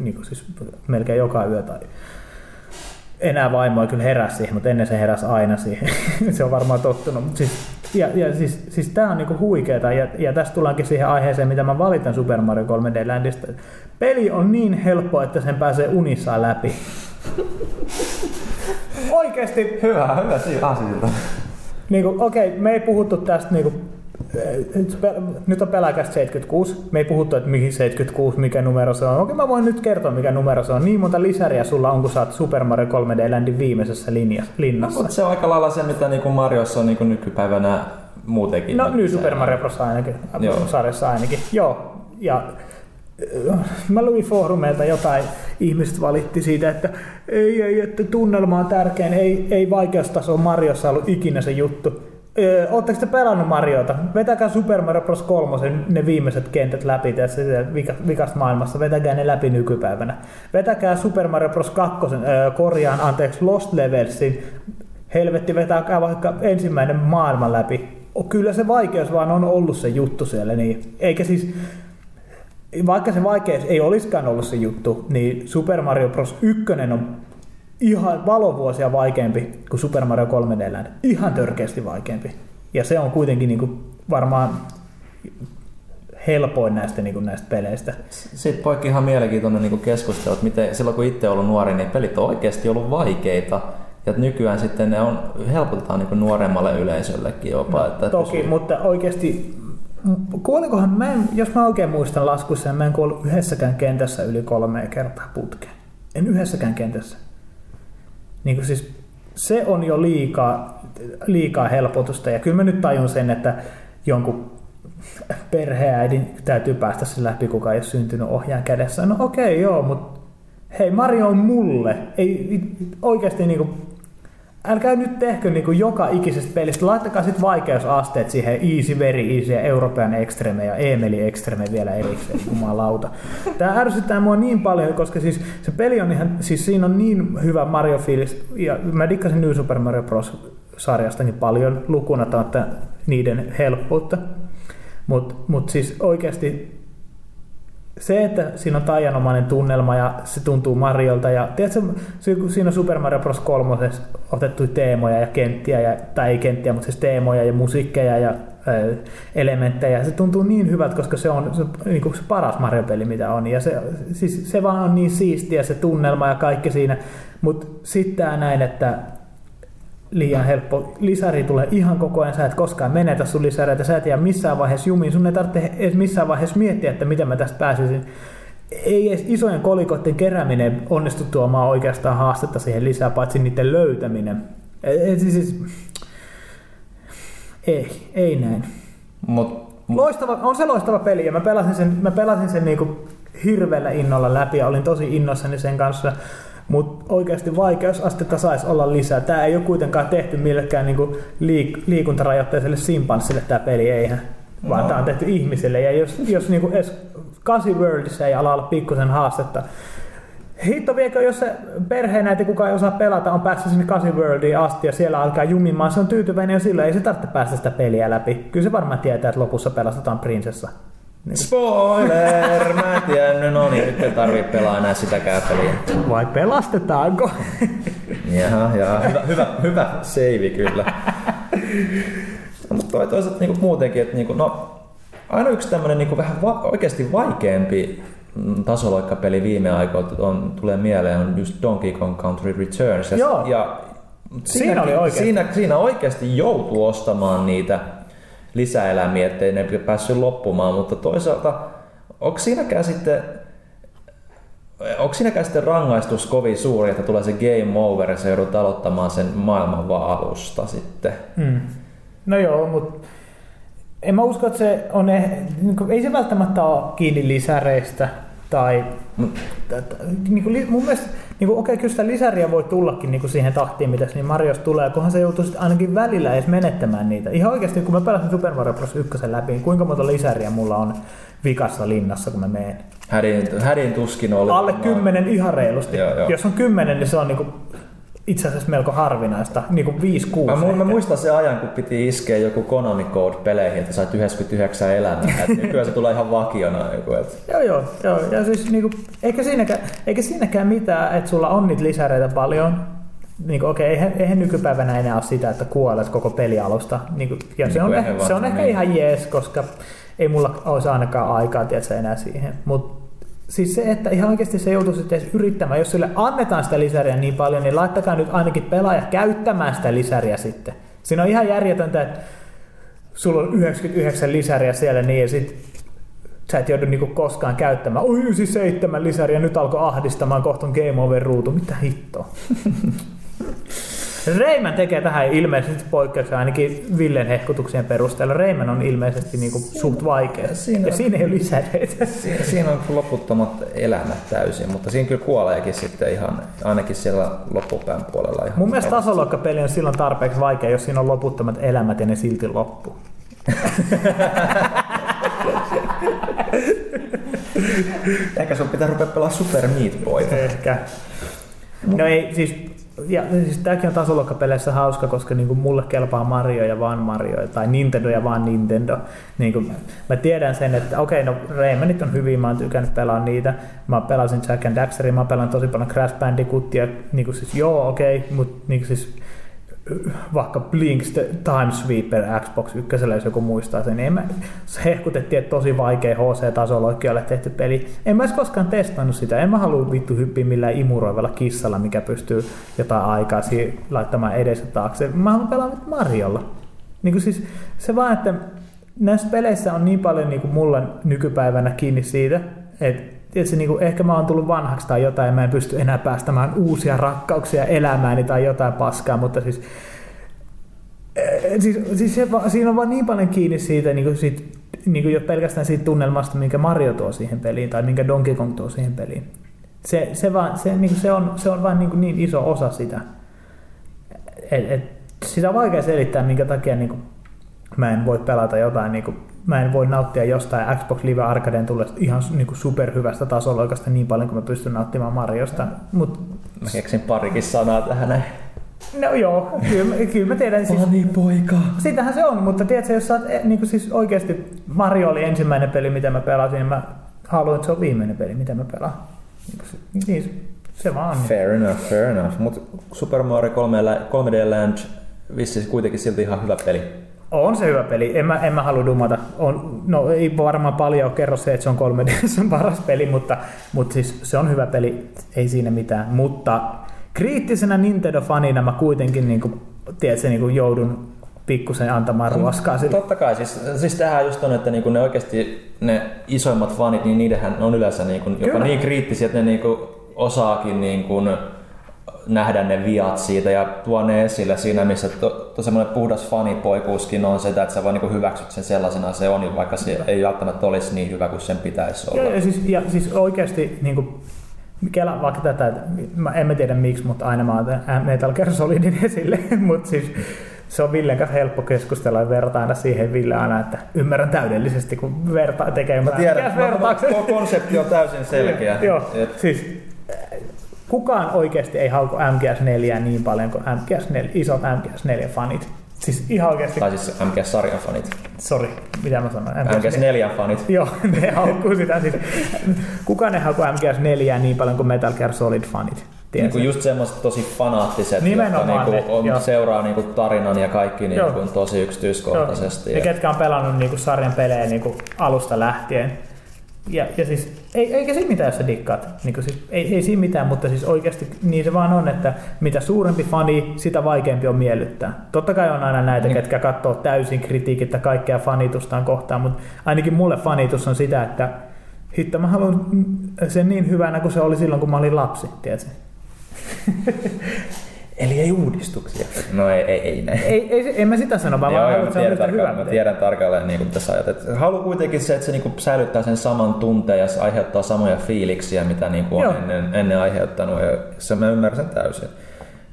niin kuin, siis melkein joka yö tai enää vaimo ei kyllä herää siihen, mutta ennen se heräsi aina siihen. (laughs) se on varmaan tottunut. Mutta siis, ja, ja siis, siis tämä on niinku huikeeta ja, ja tästä tullaankin siihen aiheeseen, mitä mä valitan Super Mario 3D Landista. Peli on niin helppo, että sen pääsee unissaan läpi. Oikeesti. Hyvä, hyvä siinä asioita. Niinku, okei, okay, me ei puhuttu tästä niinku nyt on pelaajakästä 76. Me ei puhuttu, että mihin 76, mikä numero se on. Okei, mä voin nyt kertoa, mikä numero se on. Niin monta lisäriä sulla on, kun sä oot Super Mario 3D Landin viimeisessä linjassa, linnassa. No, se on aika lailla se, mitä niin kuin Mariossa on niin kuin nykypäivänä muutenkin. No, nyt Super Mario Bros. ainakin, Joo. sarjassa ainakin. Joo, ja äh, mä luin foorumeilta jotain, ihmiset valitti siitä, että ei, ei, että tunnelma on tärkein, ei, ei vaikeustaso Mariossa ollut ikinä se juttu Oletteko te pelannut Mariota? Vetäkää Super Mario Bros. 3 ne viimeiset kentät läpi tässä vikasta maailmassa. Vetäkää ne läpi nykypäivänä. Vetäkää Super Mario Bros. 2 korjaan, anteeksi, Lost Levelsin. Helvetti, vetäkää vaikka ensimmäinen maailman läpi. Kyllä se vaikeus vaan on ollut se juttu siellä. Niin. Eikä siis, vaikka se vaikeus ei olisikaan ollut se juttu, niin Super Mario Bros. 1 on ihan valovuosia vaikeampi kuin Super Mario 3D Land. Ihan törkeästi vaikeampi. Ja se on kuitenkin niin kuin varmaan helpoin näistä, niin kuin näistä peleistä. Sitten poikki ihan mielenkiintoinen niin keskustelu, että miten, silloin kun itse ollut nuori, niin pelit on oikeasti ollut vaikeita. Ja nykyään sitten ne on, helpotetaan niin nuoremmalle yleisöllekin jopa. No, että toki, pysyy... mutta oikeasti kuolikohan, mä en, jos mä oikein muistan laskussa, mä en kuollut yhdessäkään kentässä yli kolme kertaa putkeen. En yhdessäkään kentässä. Niin kuin siis se on jo liikaa, liikaa helpotusta. Ja kyllä mä nyt tajun sen, että jonkun perheäidin täytyy päästä sen läpi, kuka ei ole syntynyt ohjaan kädessä. No okei, okay, joo, mutta hei, Mario on mulle. Ei oikeasti niin kuin, älkää nyt tehkö niin kuin joka ikisestä pelistä, laittakaa sitten vaikeusasteet siihen Easy, Very Easy ja European Extreme ja Emeli Extreme vielä erikseen, jumalauta. Tämä ärsyttää mua niin paljon, koska siis se peli on ihan, siis siinä on niin hyvä Mario-fiilis, ja mä dikkasin New Super Mario Bros. sarjastakin paljon lukuna niiden helppoutta. Mutta mut siis oikeasti se, että siinä on taianomainen tunnelma ja se tuntuu Mariolta ja tiedätkö, siinä on Super Mario Bros. 3 otettu teemoja ja kenttiä, ja, tai ei kenttiä, mutta siis teemoja ja musiikkeja ja elementtejä. Se tuntuu niin hyvältä, koska se on se, niin kuin se paras Mario-peli, mitä on. Ja se, siis, se vaan on niin siistiä se tunnelma ja kaikki siinä. Mutta sitten näin, että liian helppo. Lisäri tulee ihan koko ajan, sä et koskaan menetä sun lisäreitä, sä et jää missään vaiheessa jumiin, sun ei tarvitse edes missään vaiheessa miettiä, että miten mä tästä pääsisin. Ei edes isojen kolikoiden kerääminen onnistu tuomaan oikeastaan haastetta siihen lisää, paitsi niiden löytäminen. Et, siis, ei, ei näin. Mut, loistava, on se loistava peli ja mä pelasin sen, mä pelasin sen niinku hirveällä innolla läpi ja olin tosi innossani sen kanssa. Mutta oikeasti vaikeusastetta saisi olla lisää. Tämä ei ole kuitenkaan tehty millekään niinku liik- liikuntarajoitteiselle simpanssille tämä peli, eihän. Vaan no. tämä on tehty ihmisille. Ja jos, jos niinku edes Kasi Worldissa ei ala olla pikkusen haastetta, Hitto viekö, jos se perheen näitä, kuka ei osaa pelata, on päässyt sinne Kasi Worldiin asti ja siellä alkaa jumimaan, se on tyytyväinen ja sillä ei se tarvitse päästä sitä peliä läpi. Kyllä se varmaan tietää, että lopussa pelastetaan prinsessa. Niin. Spoiler! Mä en tiennyt, no niin, nyt ei tarvii pelaa enää sitäkään peliä. Vai pelastetaanko? Jaha, jaha. Hyvä, hyvä, hyvä save kyllä. Mutta toi toisaalta niinku muutenkin, että niinku, no, aina yksi tämmönen niinku vähän va- oikeasti vaikeampi mm, tasoloikkapeli viime aikoina on, tulee mieleen on just Donkey Kong Country Returns. Ja, Joo. ja siinä, siinä, oli oikeasti. Siinä, siinä oikeasti joutuu ostamaan niitä lisäelämiä, ettei ne päässyt loppumaan, mutta toisaalta onko siinäkään sitten Onko siinäkään sitten rangaistus kovin suuri, että tulee se game over ja se joudut aloittamaan sen maailman vaan alusta sitten? Hmm. No joo, mutta en mä usko, että se on, niin ei se välttämättä ole kiinni lisäreistä tai mm. niin kuin, mun mielestä niin okei, kyllä sitä lisäriä voi tullakin niin kuin siihen tahtiin, mitä niin Marios tulee, kunhan se joutuu sitten ainakin välillä edes menettämään niitä. Ihan oikeasti, kun mä pelasin Super Mario Bros. 1 läpi, niin kuinka monta lisäriä mulla on vikassa linnassa, kun mä menen? Hädin, hädin tuskin oli. Alle kymmenen ihan reilusti. Joo, joo. Jos on kymmenen, niin se on niin kuin itse asiassa melko harvinaista, niin kuin 5-6 Mä, mu- mä ehkä. muistan se ajan, kun piti iskeä joku Konami Code peleihin, että sait 99 elämää. Nykyään se tulee ihan vakiona. Joku, et. Joo, joo, joo. Ja siis niinku, eikä, siinäkään, eikä siinäkään mitään, että sulla on niitä lisäreitä paljon. Niinku, okei, eihän, eihän nykypäivänä enää ole sitä, että kuolet koko pelialusta. Niinku, ja se Niin on, kuin ehkä, se on ehkä niin. ihan jees, koska ei mulla olisi ainakaan aikaa tiedätkö, enää siihen. Mutta siis se, että ihan oikeasti se joutuisi sitten edes yrittämään, jos sille annetaan sitä lisäriä niin paljon, niin laittakaa nyt ainakin pelaaja käyttämään sitä lisäriä sitten. Siinä on ihan järjetöntä, että sulla on 99 lisäriä siellä niin ja sit sä et joudu niinku koskaan käyttämään. Oi 97 lisäriä, nyt alkoi ahdistamaan, kohta on Game Over ruutu. Mitä hittoa? (laughs) Reiman tekee tähän ilmeisesti poikkeuksia ainakin Villen hehkutuksien perusteella. Reiman on ilmeisesti niinku suht vaikea. Siinä ja on- siinä ei ole lisäreitä. Siinä, siinä on loputtomat elämät täysin, mutta siinä kyllä kuoleekin sitten ihan, ainakin siellä loppupään puolella. Ihan Mun mielestä tasoloikkapeli on silloin tarpeeksi vaikea, jos siinä on loputtomat elämät ja ne silti loppuu. (laughs) Ehkä sun pitää rupea pelaamaan Super Meat Boyta. Ehkä. No ei, siis, ja, siis tämäkin on tasoloikkapeleissä hauska, koska niin kuin mulle kelpaa Mario ja vaan Mario, tai Nintendo ja vaan Nintendo. Niin kuin, mä tiedän sen, että okei, no Raymanit on hyviä, mä oon tykännyt pelaa niitä. Mä pelasin Jack and Daxteria, mä pelaan tosi paljon Crash Bandicootia, niin kuin siis joo, okei, mutta niin kuin siis vaikka Blinks the Time Sweeper Xbox 1, jos joku muistaa sen, niin mä, se hehkutettiin, että tosi vaikea HC-tasoloikkialle tehty peli. En mä edes koskaan testannut sitä. En mä halua vittu hyppiä millään imuroivalla kissalla, mikä pystyy jotain aikaa laittamaan edessä taakse. Mä haluan pelaa nyt Mariolla. Niin kuin siis se vaan, että näissä peleissä on niin paljon niin kuin mulla nykypäivänä kiinni siitä, että Tiedätkö, niin kuin, ehkä mä oon tullut vanhaksi tai jotain, mä en pysty enää päästämään uusia rakkauksia elämääni tai jotain paskaa, mutta siis, eh, siis, siis se, siinä on vaan niin paljon kiinni siitä, niin kuin siitä niin kuin jo pelkästään siitä tunnelmasta, minkä Mario tuo siihen peliin tai minkä Donkey Kong tuo siihen peliin. Se, se, vaan, se, niin kuin se on, se on vaan niin, niin iso osa sitä. Et, et, sitä on vaikea selittää, minkä takia niin kuin, mä en voi pelata jotain, niin kuin, mä en voi nauttia jostain Xbox Live Arcadeen tulle ihan niin kuin superhyvästä tasoloikasta niin paljon kuin mä pystyn nauttimaan Mariosta. Mut, Mä keksin parikin sanaa tähän näin. no joo, kyllä, mä- kyllä mä tiedän. Siis, Funny poika. Sitähän se on, mutta tiedätkö, jos sä oot, eh, niin kuin siis oikeasti Mario oli ensimmäinen peli, mitä mä pelasin, ja mä haluan, että se on viimeinen peli, mitä mä pelaan. Niin, kuin se- niin se- vaan. Fair enough, fair enough. Mutta Super Mario 3, 3D Land vissiin kuitenkin silti ihan hyvä peli. On se hyvä peli, en mä, en mä halua dumata. On, no ei varmaan paljon kerro se, että se on 3 d (laughs) on paras peli, mutta, mutta siis se on hyvä peli, ei siinä mitään. Mutta kriittisenä Nintendo-fanina mä kuitenkin niin kuin, tiedätkö, niin kuin joudun pikkusen antamaan ruoskaa sille. Totta kai, siis, siis tähän just on, että niinku ne oikeasti ne isoimmat fanit, niin niidenhän on yleensä niinku jopa Kyllä. niin kriittisiä, että ne niinku osaakin niinku nähdä ne viat siitä ja tuo ne esille siinä, missä to, to semmoinen puhdas fanipoikuuskin on sitä, että sä vaan niinku hyväksyt sen sellaisena se on, vaikka se ei välttämättä olisi niin hyvä kuin sen pitäisi olla. Ja, ja, siis, ja siis oikeasti niin kuin, Kela vaikka tätä, mä en mä tiedä miksi, mutta aina mä otan Metal Gear Solidin (laughs) esille, mutta siis se on Villen kanssa helppo keskustella ja vertaa aina siihen Ville aina, että ymmärrän täydellisesti, kun vertaa tekee. Mä tiedän, vertaukset? tuo konsepti on täysin selkeä. (laughs) Joo, siis kukaan oikeasti ei hauku MGS4 niin paljon kuin MGS4, isot MGS4-fanit. Siis ihan oikeasti, Tai siis MGS-sarjan fanit. sorry, mitä mä sanoin? MGS4 fanit. (laughs) Joo, ne haukkuu sitä. Siis, kukaan ei hauku MGS4 niin paljon kuin Metal Gear Solid-fanit. Niin Tiedätkö? kuin just semmoiset tosi fanaattiset, Nimenomaan jotka niinku ne, joo. on, seuraa niinku tarinan ja kaikki Joo. niinku tosi yksityiskohtaisesti. Ja ketkä on pelannut niinku sarjan pelejä niinku alusta lähtien. Ja, ja siis, ei, eikä siinä mitään, jos sä dikkaat. Niin siis, ei, ei siinä mitään, mutta siis oikeasti niin se vaan on, että mitä suurempi fani, sitä vaikeampi on miellyttää. Totta kai on aina näitä, Niin. ketkä katsoo täysin kritiikittä kaikkea fanitustaan kohtaan, mutta ainakin mulle fanitus on sitä, että hitto, mä haluan sen niin hyvänä kuin se oli silloin, kun mä olin lapsi, tiedätkö? (laughs) Eli ei uudistuksia. No ei, ei, ei näin. Ei, ei, en mä sitä sano, vaan Joo, haluan, mä tiedän, tarkalleen, mä tiedän tarkalleen, niin kuin tässä ajat. Et haluan kuitenkin se, että se niin kuin säilyttää sen saman tunteen ja se aiheuttaa samoja fiiliksiä, mitä niin kuin Joo. on ennen, ennen aiheuttanut. Ja se mä ymmärrän sen täysin.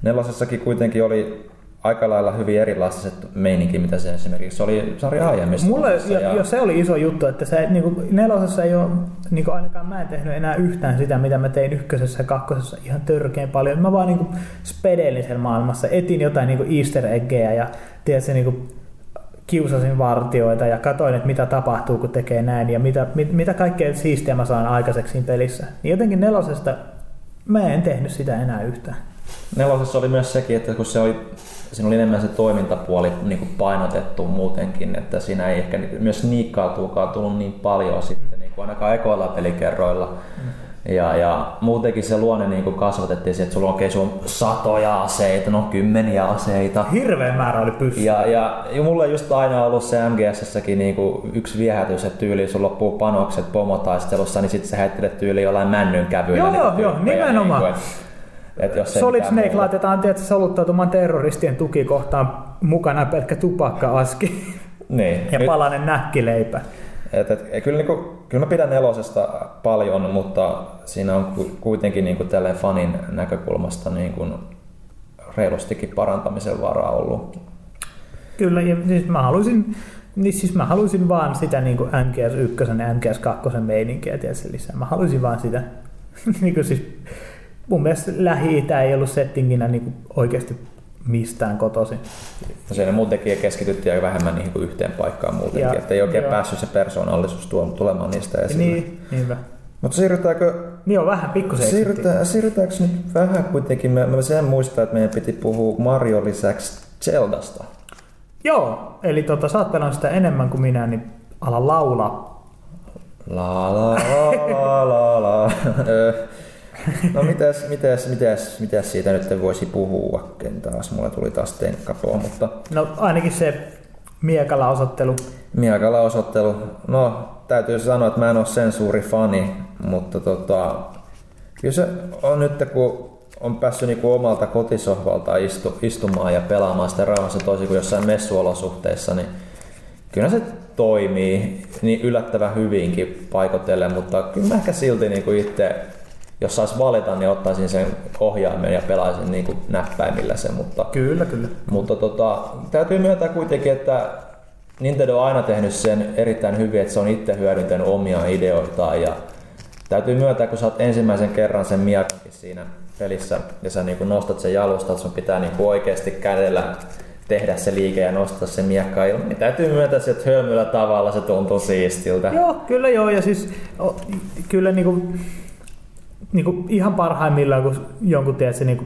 Nelosessakin kuitenkin oli aika lailla hyvin erilaiset meininki, mitä se esimerkiksi oli sarja aiemmissa. Mulle jo, jo, se oli iso juttu, että se, niin kuin nelosessa ei ole, niin kuin ainakaan mä en tehnyt enää yhtään sitä, mitä mä tein ykkösessä ja kakkosessa ihan törkeän paljon. Mä vaan niin kuin spedeilin sen maailmassa, etin jotain niin kuin easter eggejä ja tiedätkö, niin kuin kiusasin vartioita ja katoin, että mitä tapahtuu, kun tekee näin ja mitä, mit, mitä kaikkea siistiä mä saan aikaiseksi siinä pelissä. Niin jotenkin nelosesta mä en tehnyt sitä enää yhtään. Nelosessa oli myös sekin, että kun se oli, siinä oli enemmän se toimintapuoli niin kuin painotettu muutenkin, että siinä ei ehkä myös niikkaatuukaan tullut niin paljon sitten, niin kuin ainakaan ekoilla pelikerroilla. Mm. Ja, ja muutenkin se luonne niin kuin kasvatettiin siihen, että sulla on oikein sun satoja aseita, no kymmeniä aseita. Hirveän määrä oli pyssy. Ja, ja, ja mulla on just aina ollut se MGS-säkin niinku yksi viehätys, että tyyli sulla loppuu panokset pomotaistelussa, niin sitten sä heittelet tyyli jollain männyn kävyillä. Joo, niitä joo, tyyppejä, nimenomaan. Niinku, et, et jos Solid Snake muuta. laitetaan tietysti soluttautumaan terroristien tukikohtaan mukana pelkkä tupakka-aski Niin. ja Nyt- palanen näkkileipä. Et, et, kyllä, niinku, kyllä mä pidän nelosesta paljon, mutta siinä on ku- kuitenkin niinku tälleen fanin näkökulmasta niinku reilustikin parantamisen varaa ollut. Kyllä, ja siis mä haluaisin, niin siis mä haluaisin vaan sitä niin kuin MGS1 ja MGS2 meininkiä tietysti lisää. Mä haluaisin vaan sitä. (laughs) niin kuin siis, mun mielestä lähi ei ollut settinginä niin kuin oikeasti mistään kotoisin. No siinä muutenkin keskityttiin aika vähemmän niihin kuin yhteen paikkaan muutenkin, Ja- että ei oikein joo. päässyt se persoonallisuus tulemaan niistä esille. Niin, niinpä. Mutta siirrytäänkö Niin on vähän pikkusen Siirrytään, siirrytäänkö nyt vähän kuitenkin, mä, mä sen muistan, että meidän piti puhua Mario lisäksi Zeldasta. Joo, eli tota, sä oot pelannut sitä enemmän kuin minä, niin ala laulaa. La la la la la la. (laughs) No mitäs, mitäs, mitäs, mitäs siitä nyt voisi puhua? Ken taas, mulle tuli taas tenkkapoa, mutta No ainakin se. Miakala osoittelu. No, täytyy sanoa, että mä en ole sen suuri fani, mutta tota, kyllä se on nyt, kun on päässyt niinku omalta kotisohvalta istu, istumaan ja pelaamaan sitä rauhassa toisin kuin jossain messuolosuhteissa, niin kyllä se toimii niin yllättävän hyvinkin paikotellen, mutta kyllä mä ehkä silti niinku itse, jos saisi valita, niin ottaisin sen ohjaimen ja pelaisin niinku näppäimillä sen, mutta Kyllä, kyllä. mutta tota, täytyy myöntää kuitenkin, että Nintendo on aina tehnyt sen erittäin hyvin, että se on itse hyödyntänyt omia ideoitaan ja täytyy myöntää, kun sä oot ensimmäisen kerran sen miakankin siinä pelissä ja sä niin nostat sen jalusta, että sun pitää niin oikeasti kädellä tehdä se liike ja nostaa se miekka ilman, niin täytyy myöntää, että hölmyllä tavalla se tuntuu siistiltä. Joo, kyllä joo, ja siis o, kyllä niinku, niinku ihan parhaimmillaan, kun jonkun tiedät, se niinku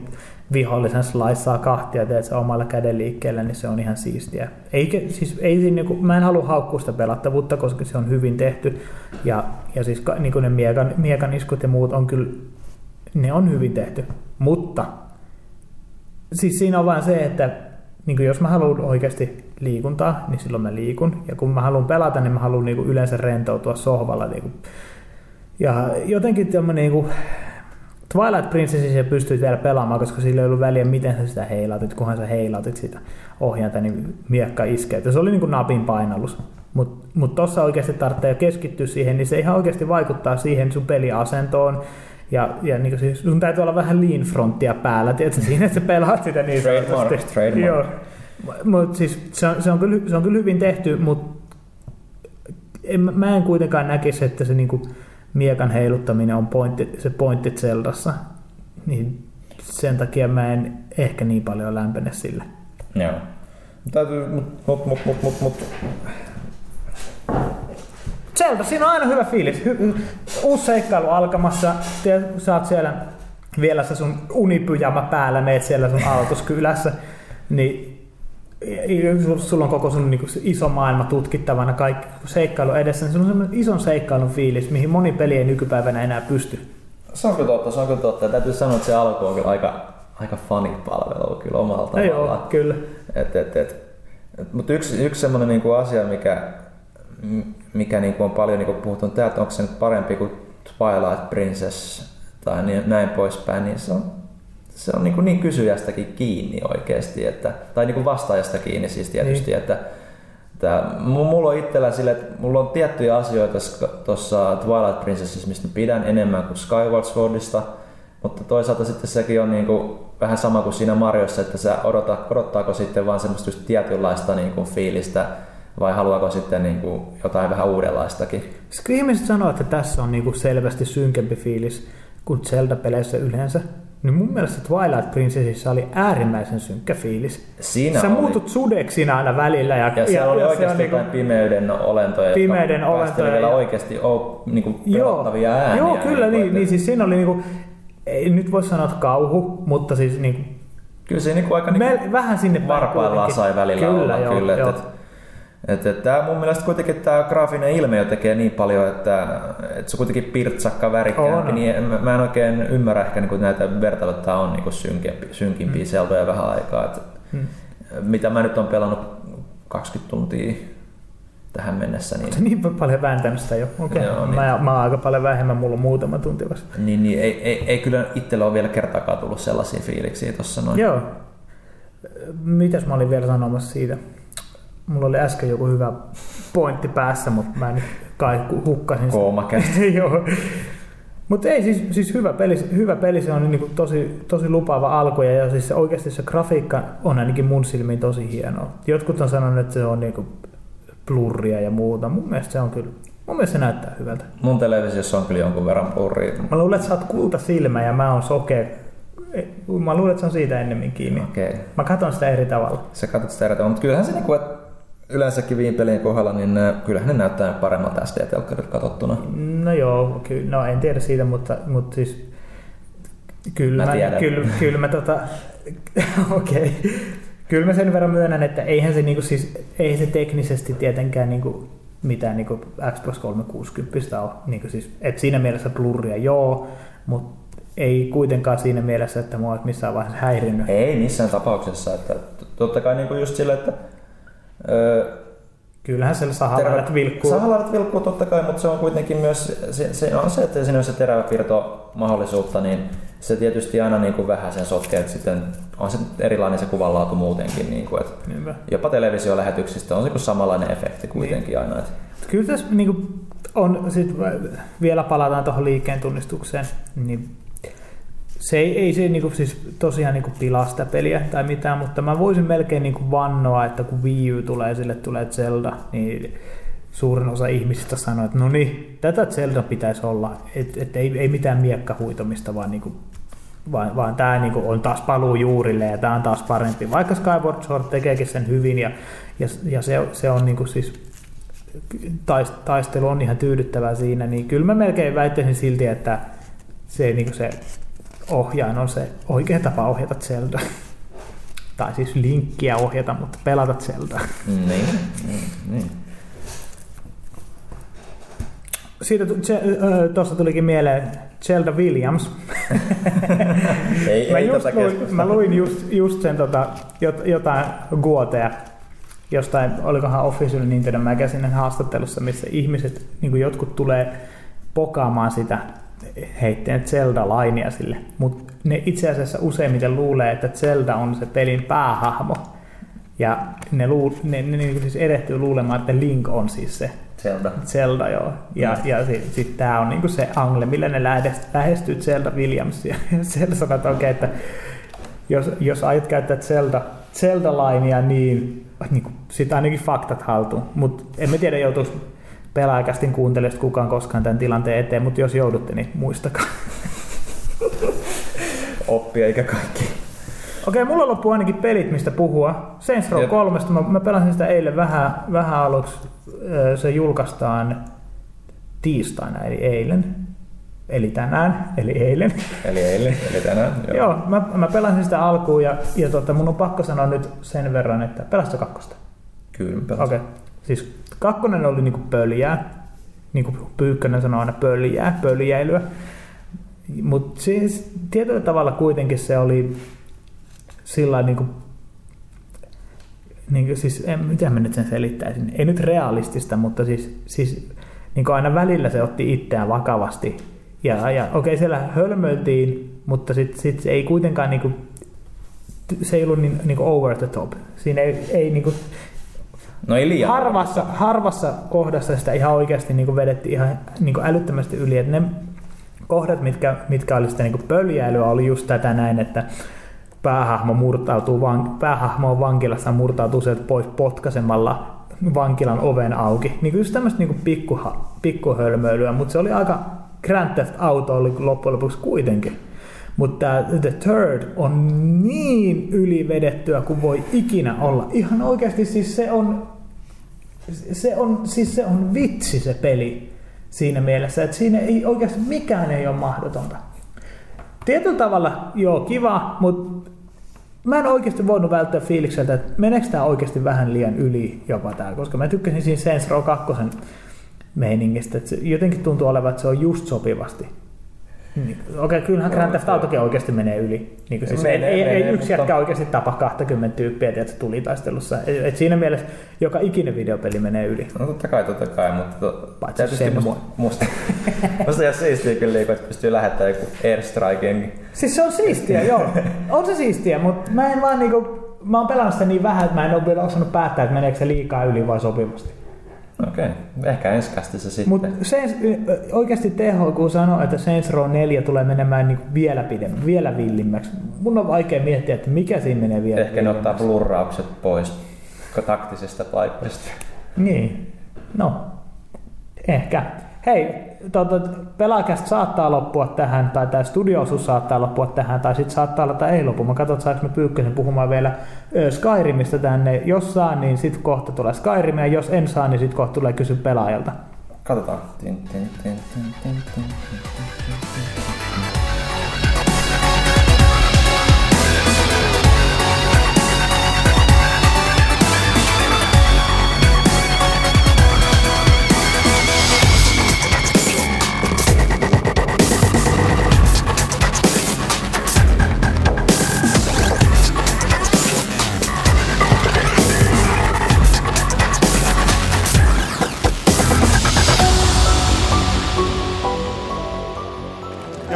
vihollisen slaissaa kahtia teet se omalla käden liikkeellä, niin se on ihan siistiä. Eikä, siis, ei, siinä niinku, mä en halua haukkua sitä pelattavuutta, koska se on hyvin tehty. Ja, ja siis ka- niinku ne miekan, miekan iskut ja muut on kyllä, ne on hyvin tehty. Mutta siis siinä on vaan se, että niin jos mä haluan oikeasti liikuntaa, niin silloin mä liikun. Ja kun mä haluan pelata, niin mä haluan niin yleensä rentoutua sohvalla. Niin ja jotenkin tämmöinen niin Twilight Princessissa pystyt vielä pelaamaan, koska sillä ei ollut väliä, miten sä sitä heilautit, kunhan sä heilautit sitä ohjainta, niin miekka iskee. Ja se oli niin kuin napin painallus. Mutta mut tossa oikeasti tarvitsee keskittyä siihen, niin se ihan oikeasti vaikuttaa siihen sun peliasentoon. Ja, ja niin siis sun täytyy olla vähän lean fronttia päällä, tiedätkö, siinä, että sä pelaat sitä niin Trademark, sanotusti. trademark. Joo. Mut siis se on, se, on kyllä, se on kyllä hyvin tehty, mutta en, mä en kuitenkaan näkisi, että se niinku miekan heiluttaminen on pointti, se pointti Zeldassa. Niin sen takia mä en ehkä niin paljon lämpene sille. Joo. Täytyy, mut, mut, mut, mut, mut, mut. Zelda, siinä on aina hyvä fiilis. Hy, uusi seikkailu alkamassa. Tiedät, sä oot siellä vielä se sun unipyjama päällä, meet siellä sun autoskylässä. Niin sulla on koko sun niin iso maailma tutkittavana, kaikki seikkailu edessä, niin sulla on semmoinen ison seikkailun fiilis, mihin moni peli ei nykypäivänä enää pysty. Se on kyllä totta, se on kyllä totta. Ja täytyy sanoa, että se alku on kyllä aika, aika fanipalvelu kyllä omalla tavallaan. joo, kyllä. Et, et, et. Mutta yksi, yksi semmoinen niinku asia, mikä, mikä niinku on paljon niinku puhuttu täällä, että onko se nyt parempi kuin Twilight Princess tai niin, näin poispäin, niin se on, se on niin, kuin niin kysyjästäkin kiinni oikeasti, että, tai niin kuin vastaajasta kiinni siis tietysti, niin. että että mulla on itsellä sille, että mulla on tiettyjä asioita tuossa Twilight Princessissa, mistä pidän enemmän kuin Skyward Swordista, mutta toisaalta sitten sekin on niin kuin vähän sama kuin siinä Mariossa, että sä odotat, odottaako sitten vaan semmoista just tietynlaista niin kuin fiilistä vai haluaako sitten niin kuin jotain vähän uudenlaistakin. Siis ihmiset sanoo, että tässä on niin kuin selvästi synkempi fiilis kuin Zelda-peleissä yleensä. Niin mun mielestä Twilight Princessissa oli äärimmäisen synkkä fiilis. Siinä Sä oli. muutut sudeksi aina välillä. Ja, Ja siellä oli ja oikeasti se jotain on pimeyden olentoja, Pimeyden olentoja vielä ja- oikeasti o, niin kuin Joo, pelottavia ääniä. joo, kyllä kuin, niin, että- niin, siis siinä oli niinku, ei nyt voi sanoa että kauhu, mutta siis niinku, Kyllä se niin kuin aika niin me, vähän sinne varpaillaan sai välillä kyllä, olla. joo, kyllä, joo. että, että, että tämä mun mielestä kuitenkin tämä graafinen ilmiö tekee niin paljon, että, että se kuitenkin pirtsakka värikkäämpi, On. niin mä, mä en oikein ymmärrä ehkä niin kuin näitä vertailuja, että on niin synkempi, synkimpiä mm. seltoja vähän aikaa. Että, Hmm. Mitä mä nyt on pelannut 20 tuntia tähän mennessä, niin niin paljon vääntänyt sitä jo. Okei, Joo, okay. niin. mä, mä oon aika paljon vähemmän, mulla on muutama tunti vasta. Niin, niin ei, ei, ei kyllä itsellä ole vielä kertaakaan tullut sellaisia fiiliksiä tuossa noin. Joo. Mitäs mä olin vielä sanomassa siitä? Mulla oli äsken joku hyvä pointti päässä, mutta mä nyt kai hukkasin sen. (laughs) Joo. Mutta ei, siis, siis hyvä, peli, hyvä peli, se on niinku tosi, tosi lupaava alku ja, ja siis se, oikeasti se grafiikka on ainakin mun silmiin tosi hienoa. Jotkut on sanonut, että se on niinku blurria ja muuta. Mun mielestä se on kyllä, mun mielestä se näyttää hyvältä. Mun televisiossa on kyllä jonkun verran blurria. Mä luulen, että sä oot kulta silmä ja mä oon sokea. Mä luulen, että se on siitä ennemmin kiinni. Okay. Mä katson sitä eri tavalla. Sä katsot sitä eri tavalla, mutta kyllähän se niinku, että yleensäkin viime pelien kohdalla, niin äh, kyllähän ne näyttää paremmalta SD-telkkarit katsottuna. No joo, ky- no en tiedä siitä, mutta, mutta siis kyllä Mä mä, kyllä, kyllä mä tota, (laughs) okei. Okay. Kyllä mä sen verran myönnän, että eihän se, niinku, siis, ei se teknisesti tietenkään niinku, mitään niinku Xbox 360 ole. Niinku, siis, et siinä mielessä blurria joo, mutta ei kuitenkaan siinä mielessä, että mua olisi missään vaiheessa häirinnyt. Ei missään tapauksessa. Että totta kai niinku just sille, että öö, Kyllähän siellä sahalaidat vilkkuu. Sahalaidat vilkkuu totta kai, mutta se on kuitenkin myös se, se on se, että siinä on se teräväpiirto mahdollisuutta, niin se tietysti aina niin kuin vähän sen sotkee, että sitten on se erilainen se kuvanlaatu muutenkin. Niin kuin, että Niinpä. jopa televisiolähetyksistä on se kuin samanlainen efekti kuitenkin Niin. aina. Että Kyllä tässä niin kuin, on, sit vielä palataan tuohon liikkeen tunnistukseen, niin se ei, ei se niin kuin, siis tosiaan niin kuin pilaa sitä peliä tai mitään, mutta mä voisin melkein niin kuin vannoa, että kun Wii U tulee, sille tulee Zelda, niin suurin osa ihmisistä sanoo, että no niin, tätä Zelda pitäisi olla, että et ei, ei mitään miekkahuitomista, vaan, niin kuin, vaan, vaan tämä niin on taas paluu juurille ja tämä on taas parempi. Vaikka Skyward Sword tekeekin sen hyvin ja, ja, ja se, se on niin kuin siis taist- taistelu on ihan tyydyttävää siinä, niin kyllä mä melkein väittäisin silti, että se, niin se ohjain on se oikea tapa ohjata Zelda. (laughs) Tai siis linkkiä ohjata, mutta pelata Zelda. niin, niin, niin. Siitä tuossa tulikin mieleen Zelda Williams. (laughs) Ei, mä, ei just tätä luin, mä luin just, just sen tota, jot, jotain guotea jostain, olikohan Official Nintendo Magazinen haastattelussa, missä ihmiset, niin jotkut tulee pokaamaan sitä heitteen Zelda-lainia sille, mutta ne itse asiassa useimmiten luulee, että Zelda on se pelin päähahmo. Ja ne, luu, ne, ne niin siis erehtyy luulemaan, että Link on siis se Zelda. Zelda, joo. Ja, Mm. ja sitten sit tämä on niinku se angle, millä ne lähes- lähestyy Zelda Williamsia. Ja (laughs) Zelda sanoo, että okei, että jos, jos aiot käyttää Zelda, Zelda-lainia, niin, niin sitten ainakin faktat haltuun. Mutta en mä tiedä, joutuuko pelaajakästin kuuntelijasta kukaan koskaan tämän tilanteen eteen, mutta jos joudutte, niin muistakaa. (laughs) Oppia eikä kaikki. Okei, mulla loppuu ainakin pelit, mistä puhua. Saints Row Jep. 3, mä, mä pelasin sitä eilen vähän, vähän aluksi. Se julkaistaan tiistaina, eli eilen. Eli tänään, eli eilen. Eli eilen, eli tänään. (laughs) Joo, Joo mä, mä pelasin sitä alkuun ja, ja tota, mun on pakko sanoa nyt sen verran, että pelasitko kakkosta? Kyllä, pelasin. Okei. Okay. Siis kakkonen oli niinku pöljää. Niin kuin Pyykkönen sanoo aina pöljää, pöljäilyä. Mutta siis tietyllä tavalla kuitenkin se oli sillä niin kuin, niin kuin siis, en, miten mä nyt sen selittäisin, ei nyt realistista, mutta siis, siis niin kuin aina välillä se otti itseään vakavasti. Ja, ja okei, siellä hölmöiltiin, mutta sitten sit se ei kuitenkaan niinku, se ei ollut niin, niinku over the top. Siinä ei, ei niinku, No ei liian. harvassa, harvassa kohdassa sitä ihan oikeasti niinku vedettiin ihan niinku älyttömästi yli. Et ne kohdat, mitkä, mitkä oli sitä niinku pöljäilyä, oli just tätä näin, että päähahmo, murtautuu, van, päähahmo on vankilassa murtautuu sieltä pois potkaisemalla vankilan oven auki. Niin just tämmöistä niin pikkuha, pikkuhölmöilyä, mutta se oli aika Grand Theft Auto oli loppujen lopuksi kuitenkin. Mutta The Third on niin ylivedettyä kuin voi ikinä olla. Ihan oikeasti siis se on, se on, siis se on vitsi se peli siinä mielessä, että siinä ei oikeasti mikään ei ole mahdotonta. Tietyllä tavalla, joo, kiva, mutta mä en oikeasti voinut välttää fiilikseltä, että meneekö tämä oikeasti vähän liian yli jopa tää, koska mä tykkäsin siinä Saints Row 2 meiningistä, että se jotenkin tuntuu olevan, että se on just sopivasti. Niin, Okei, okay, kyllähän Grand Theft Autokin oikeasti menee yli. Niin kuin siis Menee, ei, ei, menee, ei yksi mutta- jätkä oikeasti tapa 20 tyyppiä tiedätkö, tulitaistelussa. Et, et siinä mielessä joka ikinen videopeli menee yli. No totta kai, totta kai, mutta to, Paitsi tietysti sen (laughs) musta, musta, musta ihan siistiä kyllä, liiku, että pystyy lähettämään joku airstrikeen. Siis se on siistiä, joo. On se siistiä, mutta mä en vaan niinku, mä oon pelannut sitä niin vähän, että mä en ole vielä osannut päättää, että meneekö se liikaa yli vai sopivasti. Okei, okay. ehkä ensi kästissä sitten. Mutta oikeasti THQ sanoo, että Saints Row 4 tulee menemään niinku vielä pidemmän, vielä villimmäksi. Mun on vaikea miettiä, että mikä siinä menee vielä Ehkä ne ottaa blurraukset pois taktisista paikoista. Niin, no, ehkä. Hei, tuota, pelaakästä saattaa loppua tähän, tai tämä studioosuus saattaa loppua tähän, tai sitten saattaa olla, että ei lopu. Mä katson, saanko me Pyykkösen puhumaan vielä Skyrimistä tänne. Jos saan, niin sitten kohta tulee Skyrim, ja jos en saa, niin sitten kohta tulee kysy pelaajalta. Katsotaan. Tin, tin, tin, tin, tin, tin, tin.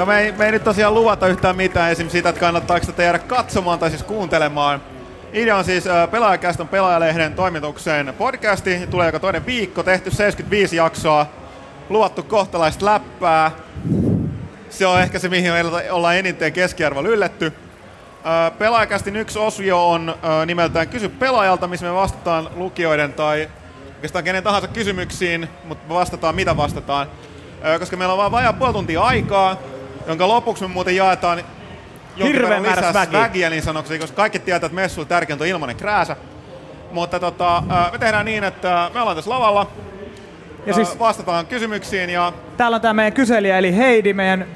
Ja me ei, me ei nyt tosiaan luvata yhtään mitään esim. siitä, että kannattaako sitä jäädä katsomaan tai siis kuuntelemaan. Idea on siis äh, Pelaajakäst on Pelaajalehden toimitukseen podcasti, tulee joka toinen viikko, tehty 75 jaksoa, luvattu kohtalaista läppää. Se on ehkä se, mihin meillä ollaan eniten keskiarvolla ylletty. Äh, Pelaajakästin yksi osio on äh, nimeltään Kysy pelaajalta, missä me vastataan lukijoiden tai oikeastaan kenen tahansa kysymyksiin, mutta me vastataan mitä vastataan. Koska meillä on vain vajaa puoli tuntia aikaa, jonka lopuksi me muuten jaetaan jonkin Hirveän verran lisää määrässä väkeä. väkiä niin sanoksi, koska kaikki tietää, että messuilla tärkeintä on ilmanen krääsä. Mutta tota, me tehdään niin, että me ollaan tässä lavalla, Ja siis siis... vastataan kysymyksiin ja täällä on tämä meidän kyselijä, eli Heidi meidän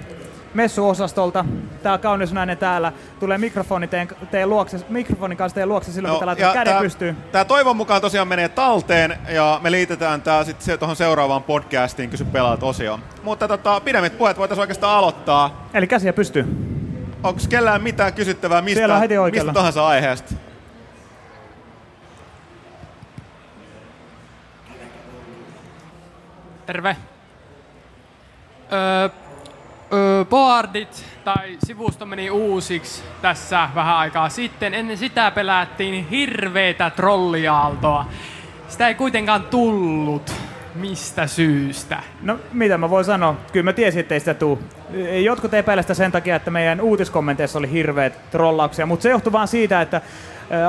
messuosastolta. Tää kaunis nainen täällä. Tulee mikrofoni teidän, teidän luokse, mikrofonin kanssa teidän luokse silloin, kun te käden tää, pystyyn. Tää toivon mukaan tosiaan menee talteen ja me liitetään tää sitten se, tuohon seuraavaan podcastiin Kysy pelaat osioon. Mutta tota, pidemmät puheet voitaisiin oikeastaan aloittaa. Eli käsiä pystyy. Onko kellään mitään kysyttävää mistä, mistä tahansa aiheesta? Terve. Öö, boardit tai sivusto meni uusiksi tässä vähän aikaa sitten. Ennen sitä pelättiin hirveetä trolliaaltoa. Sitä ei kuitenkaan tullut. Mistä syystä? No, mitä mä voin sanoa? Kyllä mä tiesin, ettei sitä tuu. Jotkut epäilevät sitä sen takia, että meidän uutiskommenteissa oli hirveät trollauksia, mutta se johtui vaan siitä, että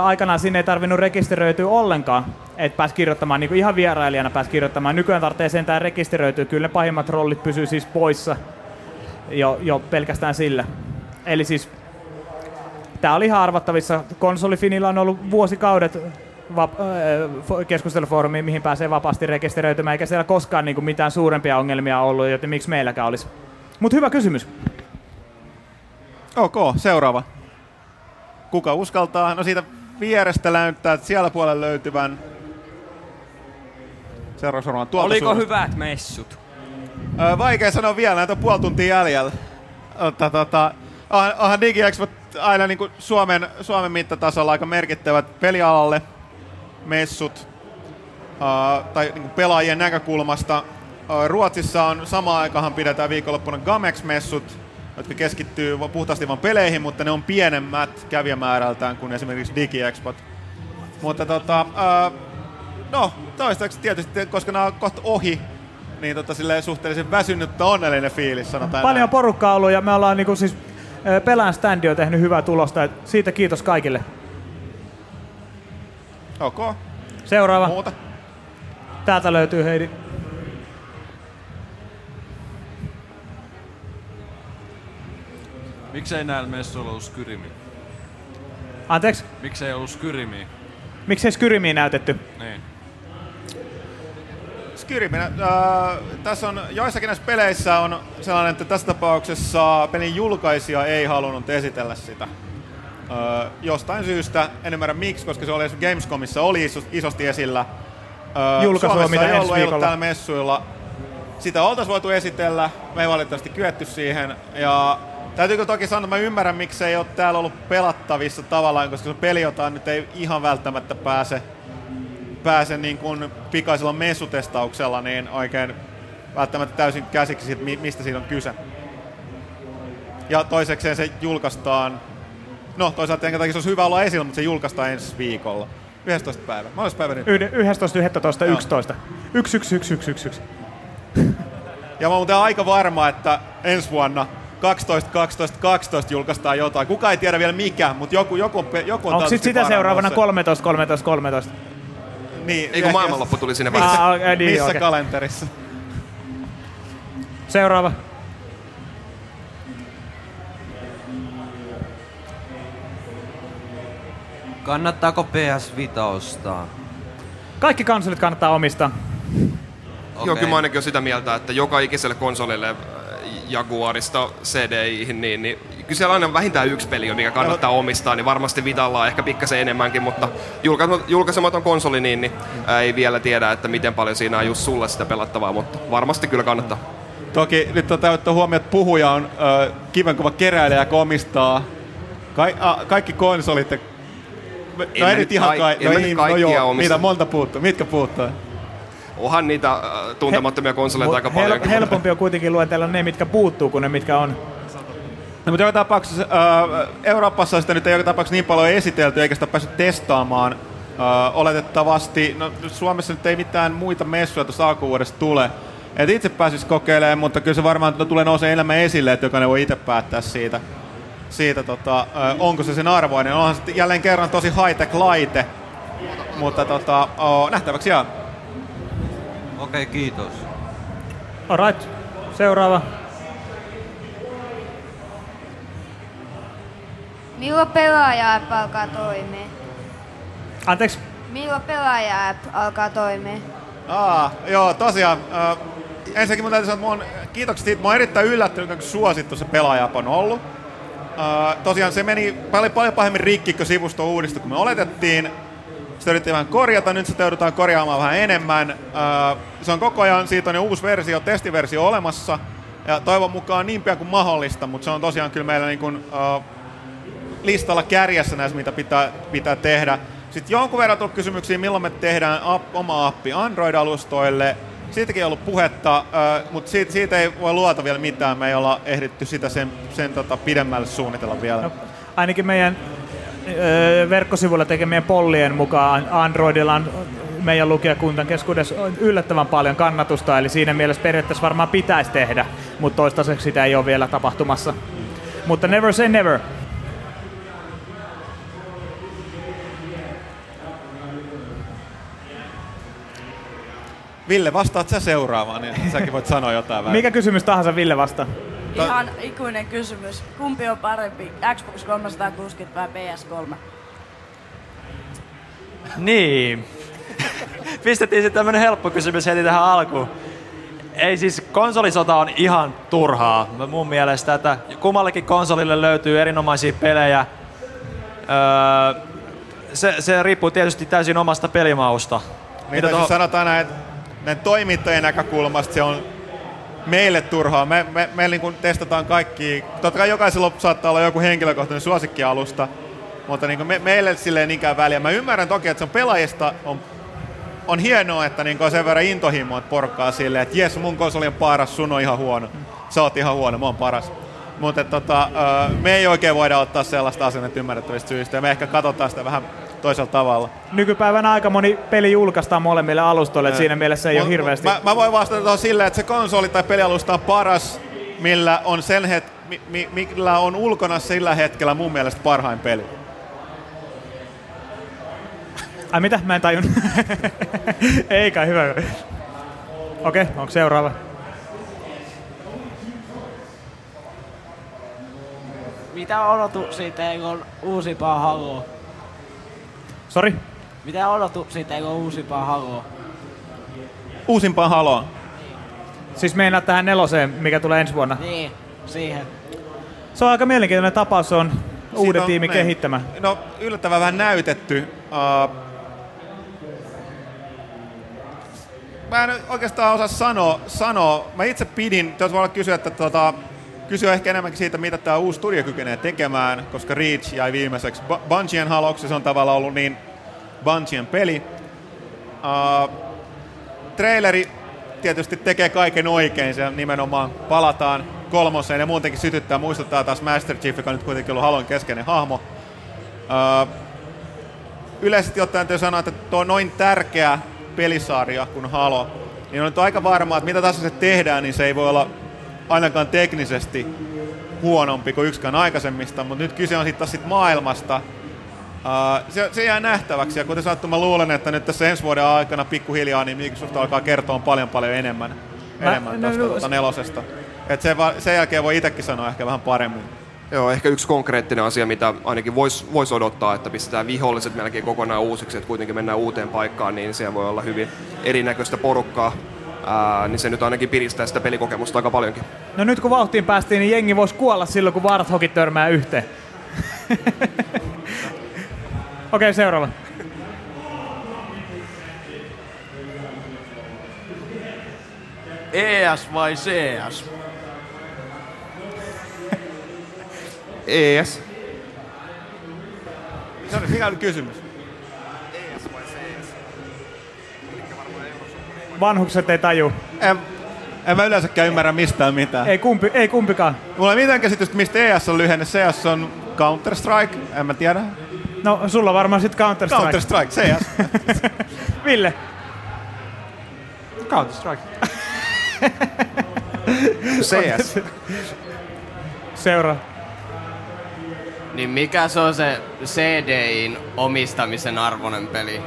aikanaan sinne ei tarvinnut rekisteröityä ollenkaan, että pääsi kirjoittamaan, niin ihan vierailijana pääsi kirjoittamaan. Nykyään tarvitsee sentään rekisteröityä, kyllä ne pahimmat trollit pysyy siis poissa jo, jo pelkästään sillä. Eli siis Tämä oli ihan arvattavissa. Konsolifinilla on ollut vuosikaudet vap- äh, mihin pääsee vapaasti rekisteröitymään, eikä siellä koskaan niinku mitään suurempia ongelmia ollut, joten miksi meilläkään olisi. Mutta hyvä kysymys. Ok, seuraava. Kuka uskaltaa? No siitä vierestä näyttää, että siellä puolella löytyvän. Seuraavaksi varmaan tuolta Oliko suunnasta. hyvät messut? Vaikea sanoa vielä, näitä on puoli tuntia jäljellä. Mutta tota, onhan, onhan DigiExpo aina niin Suomen, Suomen mittatasolla aika merkittävät pelialalle messut uh, tai niin pelaajien näkökulmasta. Uh, Ruotsissa on samaan aikaan pidetään viikonloppuna Gamex-messut, jotka keskittyy puhtaasti vain peleihin, mutta ne on pienemmät kävijämäärältään kuin esimerkiksi DigiExpot. Mutta tota, äh, no, toistaiseksi tietysti, koska nämä on kohta ohi, niin tota, suhteellisen väsynyt onnellinen fiilis, sanotaan Paljon näin. porukkaa ollut ja me ollaan niinku siis Pelään standi on tehnyt hyvää tulosta, et siitä kiitos kaikille. Ok. Seuraava. Muuta. Täältä löytyy Heidi. Miksei näillä messuilla ollut Skyrimi? Anteeksi? Miksei ollut Skyrimi? Miksei Skyrimiä näytetty? Niin. Skyrimin, äh, tässä on joissakin näissä peleissä on sellainen, että tässä tapauksessa pelin julkaisija ei halunnut esitellä sitä. Äh, jostain syystä, en ymmärrä miksi, koska se oli Gamescomissa oli iso, isosti esillä. Äh, Julkaisua, mitä ei ollut, ei ollut täällä messuilla. Sitä oltaisiin voitu esitellä, me ei valitettavasti kyetty siihen. Ja täytyykö toki sanoa, että mä ymmärrän, miksi ei ole täällä ollut pelattavissa tavallaan, koska se peli, jota nyt ei ihan välttämättä pääse pääse niin kuin pikaisella messutestauksella niin oikein välttämättä täysin käsiksi siitä, mistä siinä on kyse. Ja toisekseen se julkaistaan, no toisaalta enkä takia se olisi hyvä olla esillä, mutta se julkaistaan ensi viikolla. 11 päivä. Mä päivä nyt. 11, 11, 11. 1, 1, 1, 1, 1, 1. Ja mä muuten aika varma, että ensi vuonna 12, 12, 12 julkaistaan jotain. Kuka ei tiedä vielä mikä, mutta joku, joku, joku on Onko sitten sitä seuraavana 13, 13, 13? Niin, Ei kun maailmanloppu tuli sinne missä, ah, okay, niin, missä okay. kalenterissa? Seuraava. Kannattaako PS Vita ostaa? Kaikki konsolit kannattaa omistaa. Okay. Joo, kyllä mä ainakin olen sitä mieltä, että joka ikiselle konsolille Jaguarista CDIhin, niin, niin kyllä siellä aina vähintään yksi peli on, mikä kannattaa omistaa, niin varmasti Vitalla on ehkä pikkasen enemmänkin, mutta julkaisematon konsoli, niin, niin ei vielä tiedä, että miten paljon siinä on just sulle sitä pelattavaa, mutta varmasti kyllä kannattaa. Toki nyt on täyttä huomioon, että puhuja on äh, kivenkova keräilijä, joka omistaa ka- a, kaikki konsolit. Ja... No ei nyt ihan kai- no, ei, no joo, mitä monta puuttuu? Mitkä puuttuu? Onhan niitä äh, tuntemattomia konsoleita aika paljon. Hel- helpompi on kuitenkin luetella ne, mitkä puuttuu, kuin ne, mitkä on. No, mutta joka tapauksessa äh, Euroopassa sitä nyt ei joka tapauksessa niin paljon esitelty, eikä sitä päässyt testaamaan. Äh, oletettavasti, no Suomessa nyt ei mitään muita messuja tuossa alkuvuodesta tule. Et itse pääsis kokeilemaan, mutta kyllä se varmaan no, tulee nousee enemmän esille, että jokainen voi itse päättää siitä, siitä tota, äh, onko se sen arvoinen. Onhan se jälleen kerran tosi high-tech laite, mutta tota, oh, nähtäväksi jää. Okei, okay, kiitos. Alright, seuraava. Milloin pelaaja-app alkaa toimia? Anteeksi? Milloin pelaaja-app alkaa toimia? Aa, joo, tosiaan. Äh, ensinnäkin mun täytyy sanoa, että mun, kiitokset siitä, mä oon erittäin yllättynyt, kuinka suosittu se pelaaja on ollut. Äh, tosiaan se meni paljon, paljon pahemmin rikki, kun sivusto uudistui, kun me oletettiin. Sitä yritettiin vähän korjata, nyt se joudutaan korjaamaan vähän enemmän. Se on koko ajan, siitä on jo uusi versio, testiversio olemassa. Ja toivon mukaan niin pian kuin mahdollista, mutta se on tosiaan kyllä meillä niin kuin, listalla kärjessä näissä, mitä pitää, pitää tehdä. Sitten jonkun verran tullut kysymyksiä, milloin me tehdään app, oma appi Android-alustoille. Siitäkin on ollut puhetta, mutta siitä, siitä ei voi luota vielä mitään. Me ei olla ehditty sitä sen, sen tota, pidemmälle suunnitella vielä. No, ainakin meidän verkkosivuilla tekemien pollien mukaan Androidilla on meidän lukijakuntan keskuudessa yllättävän paljon kannatusta, eli siinä mielessä periaatteessa varmaan pitäisi tehdä, mutta toistaiseksi sitä ei ole vielä tapahtumassa. Mutta never say never. Ville, vastaat sä seuraavaan, niin säkin voit sanoa jotain vähän. Mikä kysymys tahansa Ville vastaa? Ihan ikuinen kysymys. Kumpi on parempi, Xbox 360 vai PS3? Niin. Pistettiin sitten tämmönen helppo kysymys heti tähän alkuun. Ei siis, konsolisota on ihan turhaa. Mun mielestä, että kummallekin konsolille löytyy erinomaisia pelejä. Öö, se, se riippuu tietysti täysin omasta pelimausta. Mitä toho... sanotaan näin, näin toimittajien näkökulmasta se on meille turhaa. Me, me, me niin kuin testataan kaikki. Totta kai jokaisella saattaa olla joku henkilökohtainen suosikkialusta, mutta niin kuin me, meille silleen niinkään väliä. Mä ymmärrän toki, että se on pelaajista on, on hienoa, että niin on sen verran intohimoa porkkaa silleen, että jes, mun konsoli on paras, sun on ihan huono. Sä oot ihan huono, mä oon paras. Mutta tota, me ei oikein voida ottaa sellaista asennetta ymmärrettävistä syistä, me ehkä katsotaan sitä vähän toisella tavalla. Nykypäivänä aika moni peli julkaistaan molemmille alustoille, että siinä mielessä ei Mut- ole hirveästi... Mä, mä voin vastata tuohon silleen, että se konsoli tai pelialusta on paras, millä on, sen het, mi, mi, millä on ulkona sillä hetkellä mun mielestä parhain peli. Ai mitä? Mä en tajun. (laughs) ei kai, hyvä. Okei, okay, onko seuraava? Mitä odotu siitä, kun on uusipaa Haloa? Sori? Mitä odotu siitä, kun on uusipaa Haloa? Uusimpaa Haloa. Siis meinaa tähän neloseen, mikä tulee ensi vuonna. Niin, siihen. Se on aika mielenkiintoinen tapaus, se on uuden on tiimin me- kehittämä. No yllättävän vähän näytetty. Uh, mä en oikeastaan osaa sanoa. sanoa. Mä itse pidin, jos voi olla kysyä, että tota, kysyä ehkä enemmänkin siitä, mitä tämä uusi studio kykenee tekemään, koska Reach jäi viimeiseksi Bu- Bungien haloksi, se on tavallaan ollut niin Bungien peli. Uh, traileri tietysti tekee kaiken oikein, se nimenomaan palataan kolmoseen ja muutenkin sytyttää, muistuttaa taas Master Chief, joka on nyt kuitenkin ollut Halon keskeinen hahmo. Öö, yleisesti ottaen täytyy sanoa, että tuo on noin tärkeä pelisarja kuin Halo, niin on nyt aika varmaa, että mitä tahansa se tehdään, niin se ei voi olla ainakaan teknisesti huonompi kuin yksikään aikaisemmista, mutta nyt kyse on sitten taas sit maailmasta. Uh, se, se jää nähtäväksi, ja kuten sanottu, mä luulen, että nyt tässä ensi vuoden aikana pikkuhiljaa niin Microsoft alkaa kertoa paljon paljon enemmän, Mä- enemmän no, tästä no, tuota nelosesta. Et se, sen jälkeen voi itsekin sanoa ehkä vähän paremmin. Joo, ehkä yksi konkreettinen asia, mitä ainakin voisi vois odottaa, että pistetään viholliset melkein kokonaan uusiksi, että kuitenkin mennään uuteen paikkaan, niin siellä voi olla hyvin erinäköistä porukkaa. Ää, niin se nyt ainakin piristää sitä pelikokemusta aika paljonkin. No nyt kun vauhtiin päästiin, niin jengi voisi kuolla silloin, kun Warthogit törmää yhteen. (laughs) Okei, seuraava. ES vai CS? ES. Se oli, mikä oli kysymys? Vanhukset ei taju. En, en mä yleensäkään ymmärrä mistään mitään. Ei, kumpi, ei kumpikaan. Mulla ei mitään käsitystä, mistä ES on lyhenne. CS on Counter-Strike, en mä tiedä. No, sulla on varmaan sit Counter-Strike. Counter-Strike, CS. (laughs) Ville. Counter-Strike. (laughs) CS. Seuraa. Niin mikä se on se CDIn omistamisen arvoinen peli?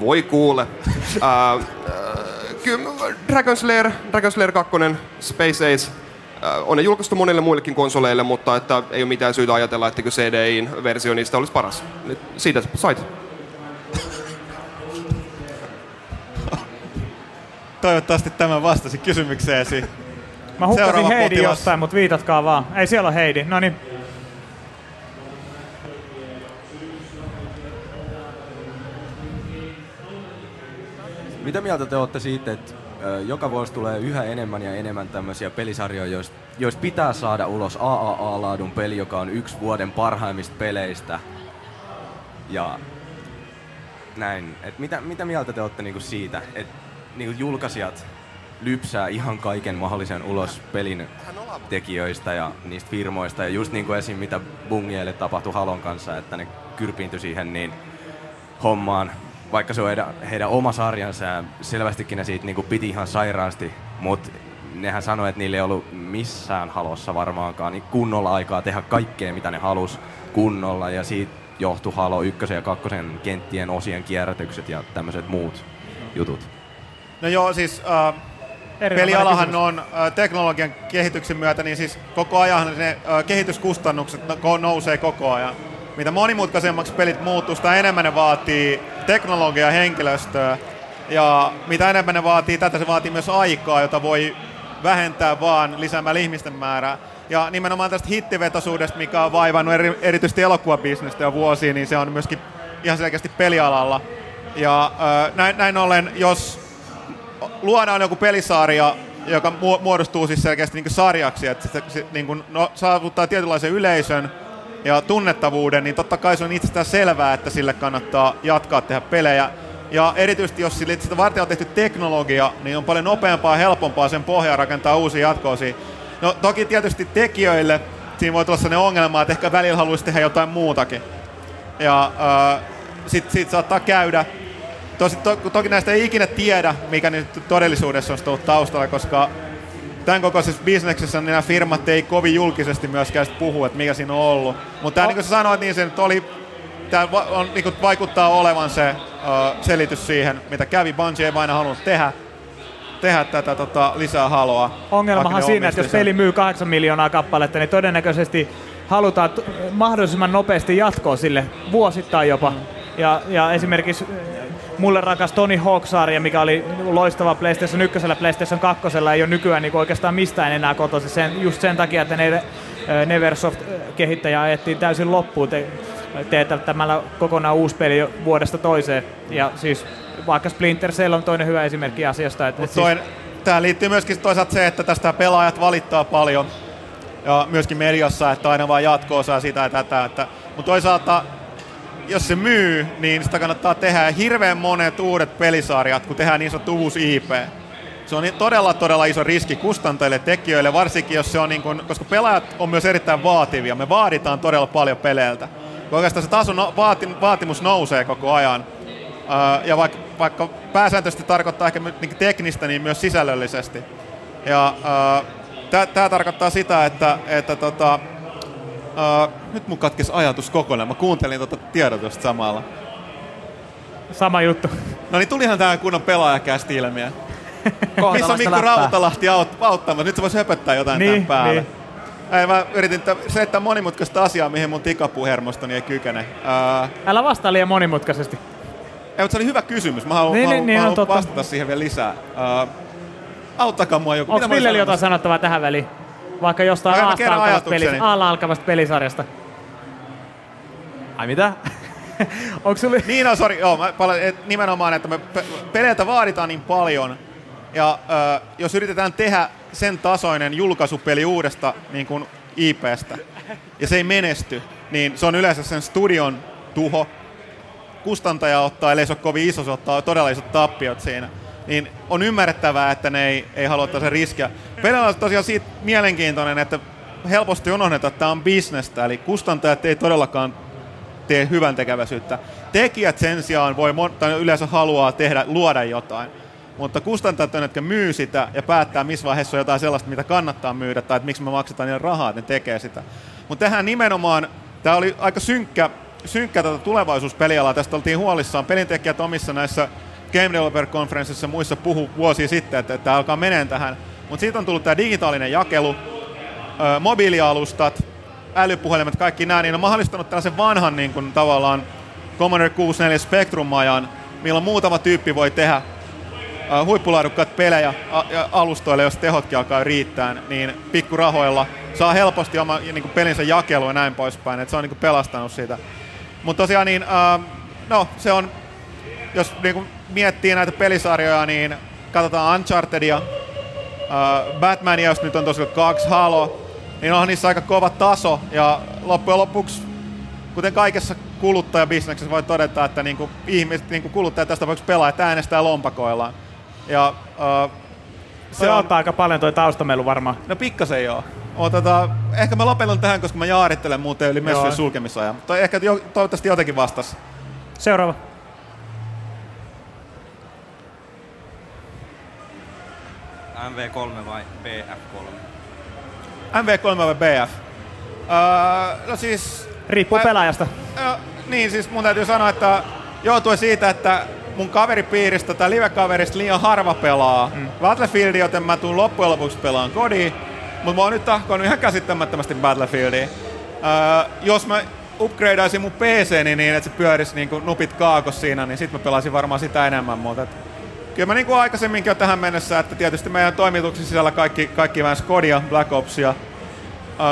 Voi kuule. (laughs) Kyllä Dragon Slayer, Dragon Slayer 2, Space Ace, on ne julkaistu monille muillekin konsoleille, mutta että ei ole mitään syytä ajatella, että CDIin versio niistä olisi paras. Nyt siitä sait. (laughs) Toivottavasti tämä vastasi kysymykseesi. Mä hukkasin Seuraava Heidi jostain, mutta viitatkaa vaan. Ei siellä on Heidi. No niin. Mitä mieltä te olette siitä, että joka vuosi tulee yhä enemmän ja enemmän tämmöisiä pelisarjoja, joista jois pitää saada ulos AAA-laadun peli, joka on yksi vuoden parhaimmista peleistä. Ja näin. Et mitä, mitä mieltä te olette niinku siitä, että niinku julkaisijat lypsää ihan kaiken mahdollisen ulos pelin tekijöistä ja niistä firmoista. Ja just niin kuin esim. mitä Bungieille tapahtui Halon kanssa, että ne kyrpiintyi siihen niin hommaan, vaikka se on heidän, heidän oma sarjansa ja selvästikin ne siitä niin piti ihan sairaasti, mutta nehän sanoi, että niillä ei ollut missään halossa varmaankaan niin kunnolla aikaa tehdä kaikkea, mitä ne halus kunnolla ja siitä johtui Halo 1 ja 2 kenttien osien kierrätykset ja tämmöiset muut jutut. No joo, siis äh, pelialahan kysymys. on äh, teknologian kehityksen myötä, niin siis koko ajan ne äh, kehityskustannukset no- nousee koko ajan. Mitä monimutkaisemmaksi pelit muuttuu, sitä enemmän ne vaatii teknologiaa henkilöstöä. Ja mitä enemmän ne vaatii tätä, se vaatii myös aikaa, jota voi vähentää vaan lisäämällä ihmisten määrää. Ja nimenomaan tästä hittivetoisuudesta, mikä on vaivannut eri, erityisesti elokuvabisnestä jo vuosia, niin se on myöskin ihan selkeästi pelialalla. Ja näin, näin ollen, jos luodaan joku pelisarja, joka mu- muodostuu siis selkeästi niin sarjaksi, että se, se niin kuin, no, saavuttaa tietynlaisen yleisön ja tunnettavuuden, niin totta kai se on itsestään selvää, että sille kannattaa jatkaa tehdä pelejä. Ja erityisesti jos sille- sitä varten on tehty teknologia, niin on paljon nopeampaa ja helpompaa sen pohjaa rakentaa uusia jatkoosia. No toki tietysti tekijöille siinä voi tulla sellainen ongelma, että ehkä välillä haluaisi tehdä jotain muutakin. Ja äh, sitten sit saattaa käydä. Tosi, to, toki näistä ei ikinä tiedä, mikä nyt todellisuudessa on ollut taustalla, koska tämän kokoisessa bisneksessä niin nämä firmat ei kovin julkisesti myöskään puhu, että mikä siinä on ollut. Mutta niin kuin sä sanoit, niin se nyt oli, tämä on, niin kuin vaikuttaa olevan se uh, selitys siihen, mitä kävi. Bungie ei aina halunnut tehdä, tehdä tätä tota, lisää haloa. Ongelmahan siinä, että jos peli myy 8 miljoonaa kappaletta, niin todennäköisesti halutaan t- mahdollisimman nopeasti jatkoa sille, vuosittain jopa. Mm. Ja, ja esimerkiksi mulle rakas Tony Hawk-sarja, mikä oli loistava PlayStation 1 PlayStation 2, ei ole nykyään niin oikeastaan mistään enää kotoisin. Sen, just sen takia, että ne, Neversoft-kehittäjä ajettiin täysin loppuun te, teettämällä kokonaan uusi peli vuodesta toiseen. Ja siis vaikka Splinter Cell on toinen hyvä esimerkki asiasta. Että, et siis... Tämä liittyy myöskin toisaalta se, että tästä pelaajat valittaa paljon ja myöskin mediassa, että aina vaan jatko-osaa sitä ja tätä. Että, mutta toisaalta jos se myy, niin sitä kannattaa tehdä hirveän monet uudet pelisarjat, kun tehdään niin sanottu uusi IP. Se on todella, todella iso riski kustantajille tekijöille, varsinkin jos se on niin kuin, koska pelaajat on myös erittäin vaativia. Me vaaditaan todella paljon peleiltä. Oikeastaan se taso, no, vaati, vaatimus nousee koko ajan. ja vaikka, vaikka pääsääntöisesti tarkoittaa ehkä niin teknistä, niin myös sisällöllisesti. Ja tämä tarkoittaa sitä, että, että tota, Uh, nyt mun katkesi ajatus kokonaan. Mä kuuntelin tuota tiedotusta samalla. Sama juttu. No niin, tulihan tää kunnon pelaajakästi ilmiö. (laughs) Missä on Mikko Rautalahti aut- auttamassa? Nyt se voisi höpöttää jotain niin, tämän päälle. Niin. Ei, mä yritin t- se, että monimutkaista asiaa, mihin mun tikapuhermostoni ei kykene. Uh, Älä vastaa liian monimutkaisesti. Ei, mutta se oli hyvä kysymys. Mä haluan, niin, mä haluan, niin, mä haluan vastata siihen vielä lisää. Uh, auttakaa mua joku. Onko Ville jotain sanottavaa tähän väliin? Vaikka jostain Aasta alkavasta, pelis, alkavasta pelisarjasta. Ai mitä? (laughs) Onko sulle... Niin on, sori. Joo, mä palaan, et nimenomaan, että me peleiltä vaaditaan niin paljon. Ja ö, jos yritetään tehdä sen tasoinen julkaisupeli uudesta niin kuin IPstä, ja se ei menesty, niin se on yleensä sen studion tuho. Kustantaja ottaa, ellei se ole kovin iso, se ottaa todella isot tappiot siinä niin on ymmärrettävää, että ne ei, ei halua sen riskiä. Pelillä on tosiaan siitä mielenkiintoinen, että helposti unohdetaan, että tämä on bisnestä, eli kustantajat ei todellakaan tee hyvän tekeväisyyttä. Tekijät sen sijaan voi, tai yleensä haluaa tehdä, luoda jotain. Mutta kustantajat on, jotka myy sitä ja päättää, missä vaiheessa on jotain sellaista, mitä kannattaa myydä, tai että miksi me maksetaan niille rahaa, että ne tekee sitä. Mutta tähän nimenomaan, tämä oli aika synkkä, synkkä tätä tulevaisuuspelialaa, tästä oltiin huolissaan. Pelintekijät omissa näissä Game Developer Conferenceissa muissa puhu vuosia sitten, että, tämä alkaa meneen tähän. Mutta siitä on tullut tämä digitaalinen jakelu, ö, mobiilialustat, älypuhelimet, kaikki nämä, niin on mahdollistanut tällaisen vanhan niin kuin, tavallaan Commodore 64 Spectrum-ajan, milloin muutama tyyppi voi tehdä ö, huippulaadukkaat pelejä a, alustoille, jos tehotkin alkaa riittää, niin pikkurahoilla saa helposti oma niin kuin pelinsä jakelu ja näin poispäin, että se on niin kuin pelastanut siitä. Mutta tosiaan niin, no se on, jos niin kuin miettii näitä pelisarjoja, niin katsotaan Unchartedia, uh, Batmania, jos nyt on tosiaan kaksi Halo, niin onhan niissä aika kova taso, ja loppujen lopuksi, kuten kaikessa kuluttajabisneksessä voi todeta, että niinku ihmiset, niinku kuluttajat tästä voiko pelaa, että äänestää lompakoillaan. Ja, uh, se, on, on aika paljon toi taustamelu varmaan. No pikkasen joo. O, tota, ehkä mä lopetan tähän, koska mä jaarittelen muuten yli messujen sulkemisajan. Toi ehkä jo, toivottavasti jotenkin vastas. Seuraava. MV3 vai BF3? MV3 vai BF? Uh, no siis... Riippuu mä, pelaajasta. Uh, niin, siis mun täytyy sanoa, että johtuen siitä, että mun kaveripiiristä tai live-kaverista liian harva pelaa mm. Battlefieldia, joten mä tuun loppujen lopuksi pelaan kodi. Mutta mä oon nyt tahkoinut ihan käsittämättömästi Battlefieldia. Uh, jos mä upgradeaisin mun PC niin, niin että se pyörisi niin kuin nupit kaakos siinä, niin sit mä pelaisin varmaan sitä enemmän, mutta kyllä mä niin kuin aikaisemminkin jo tähän mennessä, että tietysti meidän toimituksen sisällä kaikki, kaikki vähän Skodia, Black Opsia,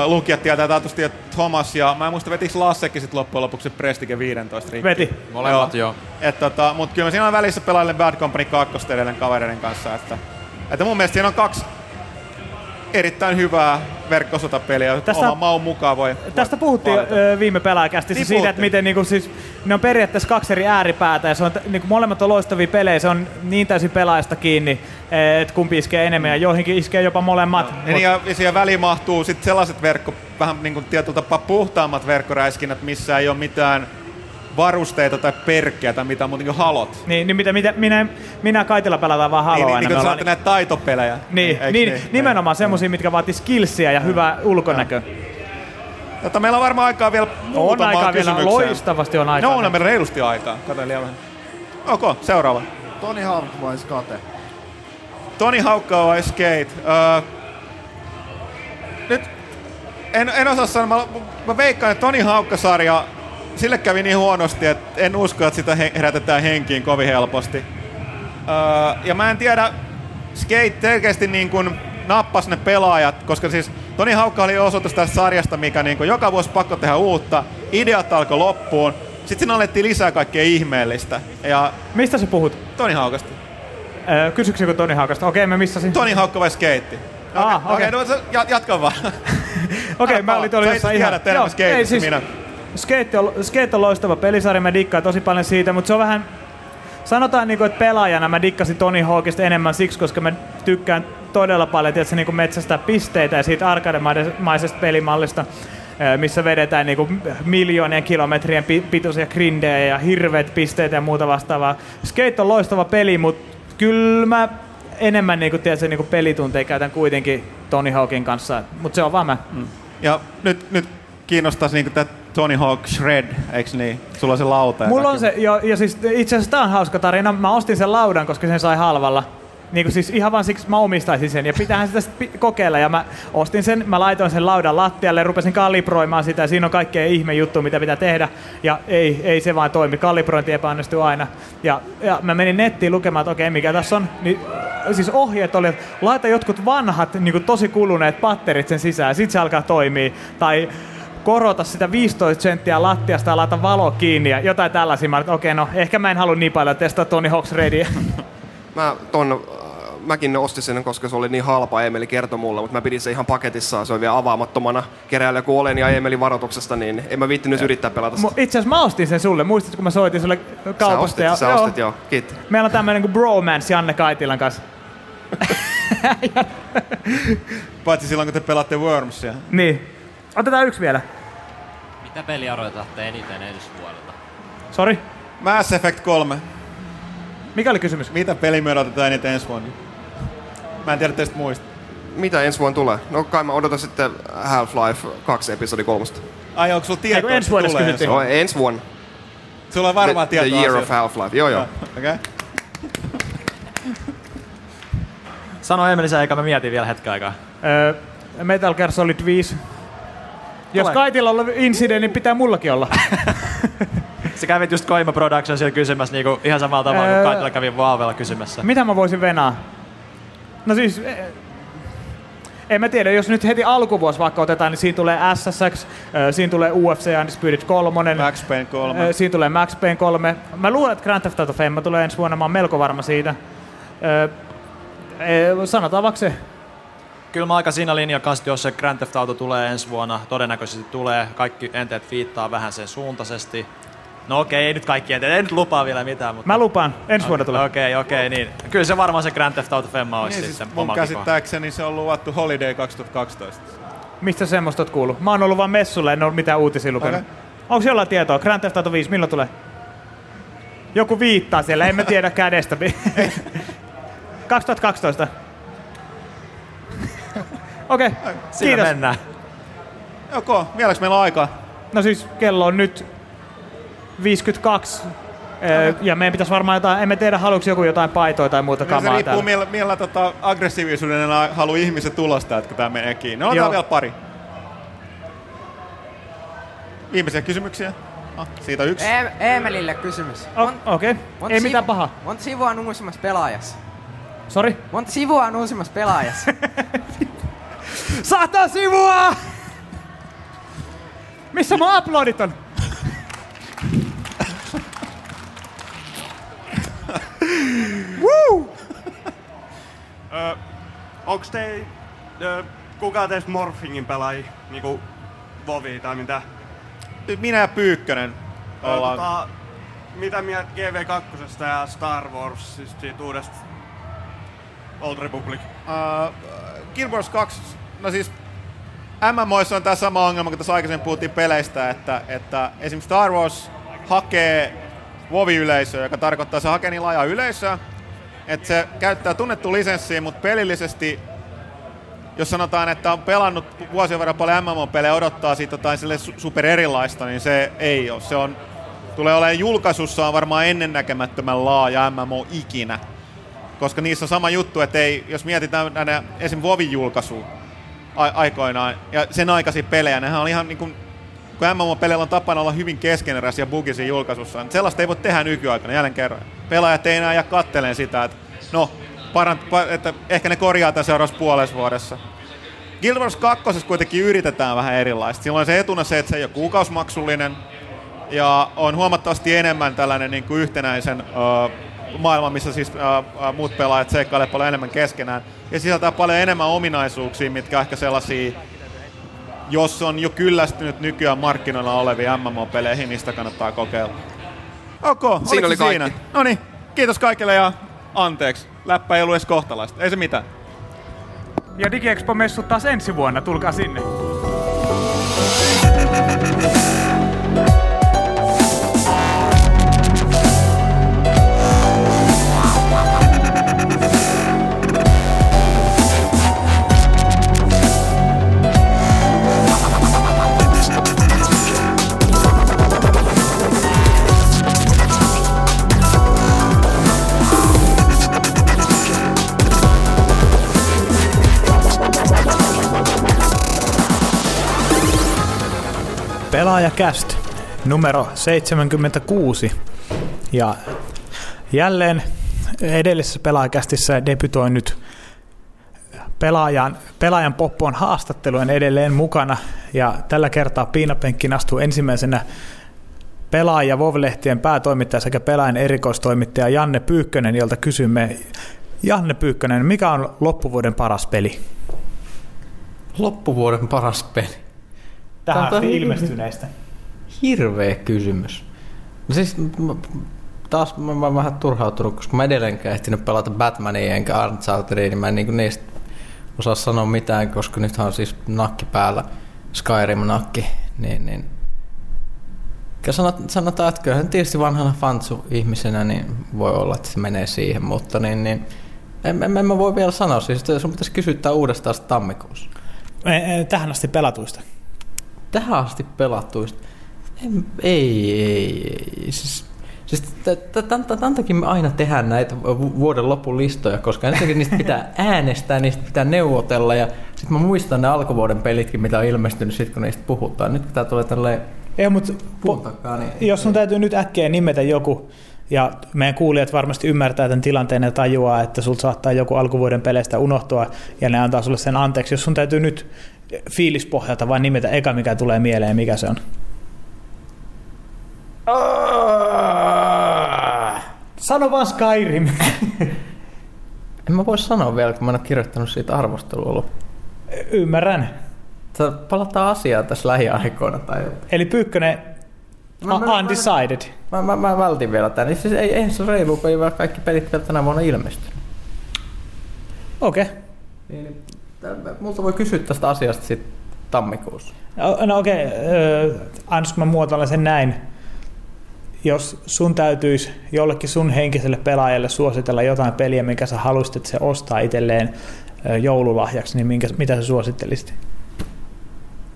lukijat tietää taatusti, että Thomas ja mä en muista vetikö Lassekin sit loppujen lopuksi Prestige 15 rikki. Veti. Molemmat joo. joo. tota, mut kyllä mä siinä on välissä pelailen Bad Company 2 kavereiden kanssa, että, että mun mielestä siinä on kaksi erittäin hyvää verkkosotapeliä. Tästä, Oma maun mukaan voi Tästä puhuttiin valita. viime pelaajakästissä niin siitä, että miten niinku, siis, ne on periaatteessa kaksi eri ääripäätä ja se on, niinku, molemmat on loistavia pelejä, se on niin täysin pelaajasta kiinni. että kumpi iskee enemmän ja joihinkin iskee jopa molemmat. Ja, niin, ja siihen väliin mahtuu sit sellaiset verkko, vähän niin kuin tietyllä tapaa puhtaammat verkkoräiskinnät, missä ei ole mitään varusteita tai perkkiä tai mitä muuta niin kuin halot. Niin, niin mitä, mitä, minä, minä Kaitila pelataan vaan haloa Niin, aina. niin, niin kun ollaan- saatte näitä taitopelejä. niin, Eiks niin, nimenomaan semmosia, mitkä vaatii skillsiä ja hyvää ulkonäköä. Jotta meillä on varmaan aikaa vielä muutamaan aikaa vielä, loistavasti on aikaa. No, on meillä reilusti aikaa. Kato liian vähän. Ok, seuraava. Toni Hawk vai Skate? Toni Haukka vai Skate? Öö, nyt en, en osaa sanoa, mä, mä veikkaan, että Toni Haukka-sarja, sille kävi niin huonosti, että en usko, että sitä he- herätetään henkiin kovin helposti. Öö, ja mä en tiedä, Skate selkeästi niin kuin nappasi ne pelaajat, koska siis Toni Haukka oli osoitus tästä sarjasta, mikä niin kuin joka vuosi pakko tehdä uutta. Ideat alkoi loppuun. Sitten siinä alettiin lisää kaikkea ihmeellistä. Ja Mistä sä puhut? Toni Haukasta. Öö, kysyksä joku Toni Haukasta? Okei, mä missasin. Toni Haukka vai skeitti? Ah, Okei, okei. okay, no, jatka vaan. Okei, mä olin tuolla jossain ihan... skateista ei, siis, minä. Skate on, skate on loistava pelisarja, mä dikkaan tosi paljon siitä, mutta se on vähän... Sanotaan, niinku, että pelaajana mä dikkasin Tony Hawkista enemmän siksi, koska mä tykkään todella paljon tietysti, niinku metsästää pisteitä ja siitä arcade-maisesta pelimallista, missä vedetään niinku miljoonien kilometrien pi- pituisia grindejä ja hirveät pisteitä ja muuta vastaavaa. Skate on loistava peli, mutta kyllä mä enemmän niinku, tiedätkö, niinku pelitunteja käytän kuitenkin Tony Hawkin kanssa, mutta se on vaan mä. Mm. Ja nyt, nyt kiinnostaisi niinku Tony Hawk Shred, eiks niin? Sulla on se lauta. ja Mulla on se, jo, ja siis itse asiassa tää on hauska tarina. Mä ostin sen laudan, koska sen sai halvalla. Niin kuin siis ihan vaan siksi mä omistaisin sen ja pitäähän sitä sit kokeilla ja mä ostin sen, mä laitoin sen laudan lattialle, rupesin kalibroimaan sitä ja siinä on kaikkea ihme juttu mitä pitää tehdä ja ei, ei se vaan toimi, kalibrointi epäonnistuu aina ja, ja mä menin nettiin lukemaan, että okei mikä tässä on, niin siis ohjeet oli, että laita jotkut vanhat niin tosi kuluneet patterit sen sisään, sit se alkaa toimia tai korota sitä 15 senttiä lattiasta ja laita valo kiinni ja jotain tällaisia. Mä okei, no ehkä mä en halua niin paljon testaa Tony Hawk's Readyä. (laughs) Mä ton, äh, mäkin ostin sen, koska se oli niin halpa, Emeli kertoi mulle, mutta mä pidin sen ihan paketissa, se oli vielä avaamattomana keräilijä kun olen ja Emelin varoituksesta, niin en mä viittinyt yrittää pelata sitä. Itse asiassa mä ostin sen sulle. Muistatko, kun mä soitin sulle kaupasta? Sä ostit, ja, sä ostit, joo. Kiitos. Meillä on tämmöinen kuin bromance Janne Kaitilan kanssa. (laughs) Paitsi silloin, kun te pelaatte Wormsia. Niin. Otetaan yksi vielä. Mitä peliä odotatte eniten ensi vuodelta? Sori. Mass Effect 3. Mikä oli kysymys? Mitä peliä me odotetaan eniten ensi vuonna? Mä en tiedä teistä muista. Mitä ensi vuonna tulee? No kai mä odotan sitten Half-Life 2 episodi kolmosta. Ai onko sulla tietoa, ensi vuodessa tulee kysyttiin? No, ensi vuonna. Sulla on varmaan the, tietoa The Year of asioista. Half-Life, joo joo. Okei. Okay. Sano Emeli sä, eikä mä mietin vielä hetken aikaa. Öö, Metal Gear Solid 5. Jos. Kaitilla on ollut incident, niin pitää mullakin olla. (laughs) Sä kävit just Koima Productionsia kysymässä niinku ihan samalla tavalla Öö. kuin Kaitila kävi Vaavella kysymässä. Mitä mä voisin venaa? No siis, eh, en mä tiedä, jos nyt heti alkuvuosi vaikka otetaan, niin siinä tulee SSX, siinä tulee UFC Undisputed 3, Max Payne 3. ö, siinä tulee Max Payne 3. Mä luulen, että Grand Theft Auto Femma tulee ensi vuonna, mä oon melko varma siitä. Eh, Sanotaan vaikka se. Kyllä mä aika siinä että jos se Grand Theft Auto tulee ensi vuonna, todennäköisesti tulee. Kaikki enteet viittaa vähän sen suuntaisesti. No okei, ei nyt kaikki enteet, ei nyt lupaa vielä mitään. Mutta... Mä lupaan, ensi vuonna tulee. Okei, okei, niin. Kyllä se varmaan se Grand Theft Auto Femma olisi Niin, sitten siis mun käsittääkseni se on luvattu Holiday 2012. Mistä semmoista oot kuullut? Mä oon ollut vaan messulla, en ole mitään uutisia lukenut. Okei. Onko jollain tietoa? Grand Theft Auto 5, milloin tulee? Joku viittaa siellä, en mä tiedä kädestä. (laughs) 2012. Okei, okay. Siinä kiitos. mennään. Joko, vieläks meillä on aikaa? No siis kello on nyt 52. Ö, Ja meidän pitäisi varmaan jotain, emme tiedä haluatko joku jotain paitoja tai muuta Niin se kamaa riippuu täällä. millä, millä tota, aggressiivisuudella haluaa ihmiset tulostaa, että tää menee kiinni. No, otetaan vielä pari. Viimeisiä kysymyksiä? Ah, siitä yksi. E- Eemelille kysymys. O- Okei, monta ei sivu- mitään pahaa. Monta sivua on uusimmassa pelaajassa? Sori? Monta sivua on uusimmassa pelaajassa? (laughs) Sata sivua! Missä mun uploadit on? Woo! Ö, onks te... Ö, kuka teistä Morphingin pelaaji? Niinku Vovi tai mitä? Minä ja Pyykkönen ollaan. tota, mitä mieltä GV2 ja Star Wars, siis siitä uudesta Old Republic? Uh, Guild Wars 2, no siis MMOissa on tämä sama ongelma, kun tässä aikaisemmin puhuttiin peleistä, että, että esimerkiksi Star Wars hakee WoW-yleisöä, joka tarkoittaa, että se hakee niin laajaa yleisöä, että se käyttää tunnettu lisenssiä, mutta pelillisesti, jos sanotaan, että on pelannut vuosien verran paljon MMO-pelejä odottaa siitä jotain sille su- super erilaista, niin se ei ole. Se on, tulee olemaan julkaisussa on varmaan ennennäkemättömän laaja MMO ikinä. Koska niissä on sama juttu, että ei, jos mietitään näitä esim. Vovin julkaisua aikoinaan ja sen aikaisia pelejä, nehän on ihan niin kuin, kun MMO-peleillä on tapana olla hyvin keskeneräisiä bugisia julkaisussa, niin sellaista ei voi tehdä nykyaikana, jälleen kerran. Pelaajat ei enää jää katteleen sitä, että no, parant, pa- että ehkä ne korjaa tämän seuraavassa puolessa vuodessa. Guild Wars 2 kuitenkin yritetään vähän erilaista. Silloin se etuna se, että se ei ole kuukausimaksullinen ja on huomattavasti enemmän tällainen niin kuin yhtenäisen uh, maailma, missä siis uh, muut pelaajat seikkailevat paljon enemmän keskenään. Ja sisältää paljon enemmän ominaisuuksia, mitkä ehkä sellaisia, jos on jo kyllästynyt nykyään markkinoilla oleviin MMO-peleihin, mistä kannattaa kokeilla. Ok, Siinä oli siinä? kaikki. No niin, kiitos kaikille ja anteeksi. Läppä ei ollut edes kohtalaista. Ei se mitään. Ja DigiExpo-messut taas ensi vuonna, tulkaa sinne. Pelaajakäst numero 76. Ja jälleen edellisessä pelaajakästissä debytoi nyt pelaajan, pelaajan poppoon haastattelujen edelleen mukana. Ja tällä kertaa Piinapenkkin astuu ensimmäisenä pelaaja Vov-lehtien päätoimittaja sekä pelaajan erikoistoimittaja Janne Pyykkönen, jolta kysymme, Janne Pyykkönen, mikä on loppuvuoden paras peli? Loppuvuoden paras peli. Tähän on asti ilmestyneistä. Hirveä kysymys. No siis mä, taas mä, mä oon vähän turhautunut, koska mä edelleenkään ehtinyt pelata Batmania enkä Unchartedia, niin mä en niinku niistä osaa sanoa mitään, koska nythän on siis nakki päällä, Skyrim-nakki, niin, niin sanotaan, että kyllähän tietysti vanhana fansu-ihmisenä niin voi olla, että se menee siihen, mutta niin, niin en, en, en mä voi vielä sanoa, siis sun pitäisi kysyttää uudestaan tammikuussa. E- e, Tähän asti pelatuista. Tähän asti pelattuista? Ei, ei, ei. Siis, siis tämän, tämän takia me aina tehdään näitä vu- vuoden lopun listoja, koska ensinnäkin niistä pitää (laughs) äänestää, niistä pitää neuvotella ja sitten mä muistan ne alkuvuoden pelitkin, mitä on ilmestynyt sit, kun niistä puhutaan. Nyt kun tää tulee tälleen Ei, mutta puun takaa, niin jos sun täytyy nyt äkkiä nimetä joku, ja meidän kuulijat varmasti ymmärtää tämän tilanteen ja tajuaa, että sulta saattaa joku alkuvuoden peleistä unohtua, ja ne antaa sulle sen anteeksi. Jos sun täytyy nyt fiilispohjalta vain nimetä eka, mikä tulee mieleen, mikä se on? Sano vaan Skyrim. en mä voi sanoa vielä, kun mä en ole kirjoittanut siitä arvostelua loppuun. Ymmärrän. Sä palataan asiaan tässä lähiaikoina. Tai... Eli Pyykkönen Mä- mä- undecided. Mä, mä, mä vältin vielä tämän. Niin Siis ei, eihän se reilu, kun ei vielä kaikki pelit vielä tänä vuonna ilmestynyt. Okei. Okay. Niin, multa voi kysyä tästä asiasta sitten tammikuussa. No, no okei, okay. annas mä muotoilen sen näin. Jos sun täytyisi jollekin sun henkiselle pelaajalle suositella jotain peliä, minkä sä haluaisit, että se ostaa itselleen joululahjaksi, niin minkä, mitä sä suosittelisit?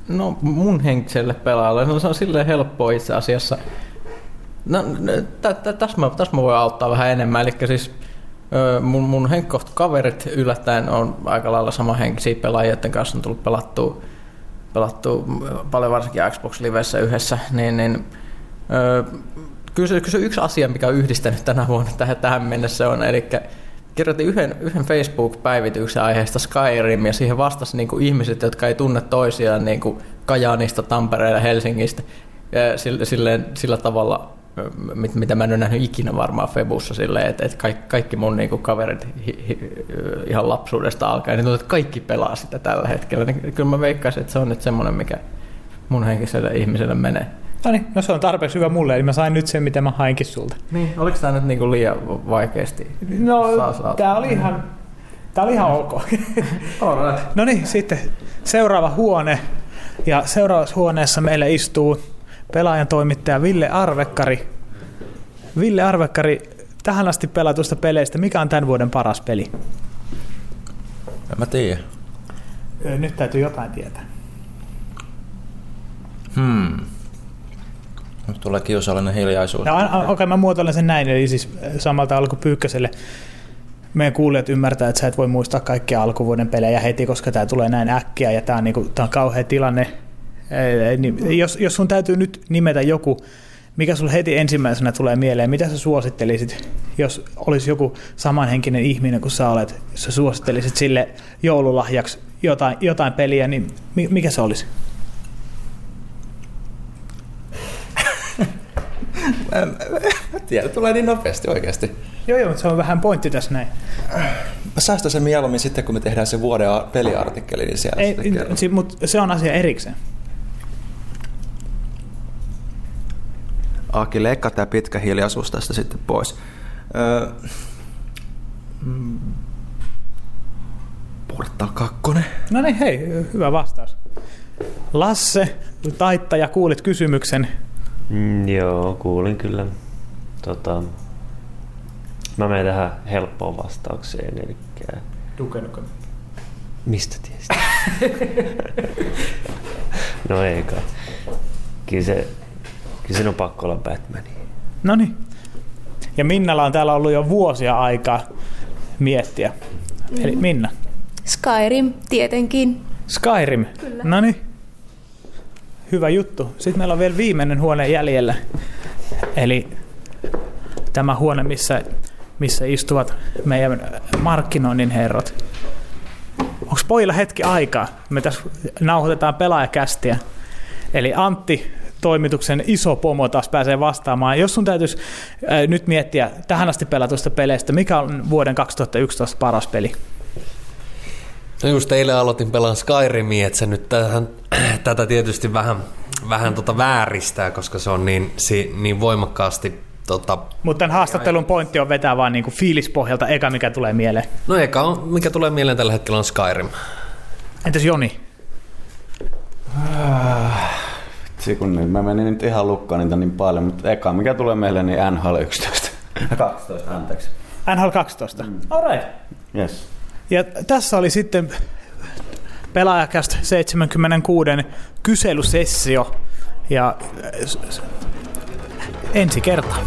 No mun henkiselle pelaajalle, no se on silleen helppoa itse asiassa. No, tässä mä, täs mä voin auttaa vähän enemmän, eli siis mun, mun henkkohta kaverit yllättäen on aika lailla sama henkisiä pelaajia, joiden kanssa on tullut pelattua, pelattua paljon varsinkin Xbox Livessä yhdessä, niin, niin ö, kyllä, se, kyllä se yksi asia, mikä on yhdistänyt tänä vuonna tähän, tähän mennessä on, eli kirjoitin yhden, yhden Facebook-päivityksen aiheesta Skyrim ja siihen vastasi niin kuin ihmiset, jotka ei tunne toisiaan niin kuin Kajaanista, Tampereella, Helsingistä ja sillä, silleen, sillä tavalla, mit, mitä mä en ole nähnyt ikinä varmaan Febussa silleen, että, että kaikki, kaikki mun niin kuin kaverit hi, hi, ihan lapsuudesta alkaen, niin tuntuu, että kaikki pelaa sitä tällä hetkellä. Niin kyllä mä veikkaisin, että se on nyt semmoinen, mikä mun henkiselle ihmiselle menee. No niin, no se on tarpeeksi hyvä mulle, eli mä sain nyt sen, mitä mä hainkin sulta. Niin, oliko tämä nyt niinku liian vaikeasti? No, Saa- saa- tää oli ihan... Tää oli ihan ok. (laughs) no niin, sitten seuraava huone. Ja seuraavassa huoneessa meillä istuu pelaajan toimittaja Ville Arvekkari. Ville Arvekkari, tähän asti pelatusta peleistä, mikä on tämän vuoden paras peli? En mä tiedä. Nyt täytyy jotain tietää. Hmm. Nyt tulee kiusallinen hiljaisuus. No, okei, mä muotoilen sen näin, eli siis samalta alku Pyykköselle. Meidän kuulijat ymmärtää, että sä et voi muistaa kaikkia alkuvuoden pelejä heti, koska tämä tulee näin äkkiä ja tämä on, niinku, tää on kauhea tilanne. Ei, niin Jos, jos sun täytyy nyt nimetä joku, mikä sulle heti ensimmäisenä tulee mieleen, mitä sä suosittelisit, jos olisi joku samanhenkinen ihminen kuin sä olet, jos sä suosittelisit sille joululahjaksi jotain, jotain peliä, niin mi- mikä se olisi? (laughs) Mä, mä tiedä, tulee niin nopeasti oikeasti. Joo, joo, mutta se on vähän pointti tässä näin. Mä säästän sen mieluummin sitten, kun me tehdään se vuoden peliartikkeli, niin siellä Ei, si- mutta se on asia erikseen. Aki, leikkaa tää pitkä hiljaisuus tästä sitten pois. Öö, mm, Portal 2. No niin, hei, hyvä vastaus. Lasse, taittaja, kuulit kysymyksen. Mm, joo, kuulin kyllä. Tota, mä menen tähän helppoon vastaukseen, eli Duke Nukem. mistä tiesit? (laughs) no ei kai. Kyllä se, kyllä sen on pakko olla Batman. No niin. Ja Minnalla on täällä ollut jo vuosia aikaa miettiä. Eli Mm. Minna. Skyrim, tietenkin. Skyrim. Kyllä. No niin. Hyvä juttu. Sitten meillä on vielä viimeinen huone jäljellä. Eli tämä huone, missä, missä istuvat meidän markkinoinnin herrat. Onko pojilla hetki aikaa? Me tässä nauhoitetaan pelaajakästiä. Eli Antti, toimituksen iso pomo taas pääsee vastaamaan. Jos sun täytyisi äh, nyt miettiä tähän asti pelatusta peleistä, mikä on vuoden 2011 paras peli? No just eilen aloitin pelaan Skyrimia, että se nyt tähän, (clears throat) tätä tietysti vähän, vähän tota vääristää, koska se on niin, si, niin voimakkaasti tota, Mutta tämän haastattelun pointti on vetää vaan niinku fiilispohjalta eka, mikä tulee mieleen. No eka on, mikä tulee mieleen tällä hetkellä on Skyrim. Entäs Joni? Vitsi kun nyt, mä menin nyt ihan lukkaan niitä niin paljon, mutta eka mikä tulee meille, niin NHL 11. 12, anteeksi. NHL 12. Mm. All right. Yes. Ja tässä oli sitten pelaajakästä 76 kyselysessio. Ja ensi kertaa.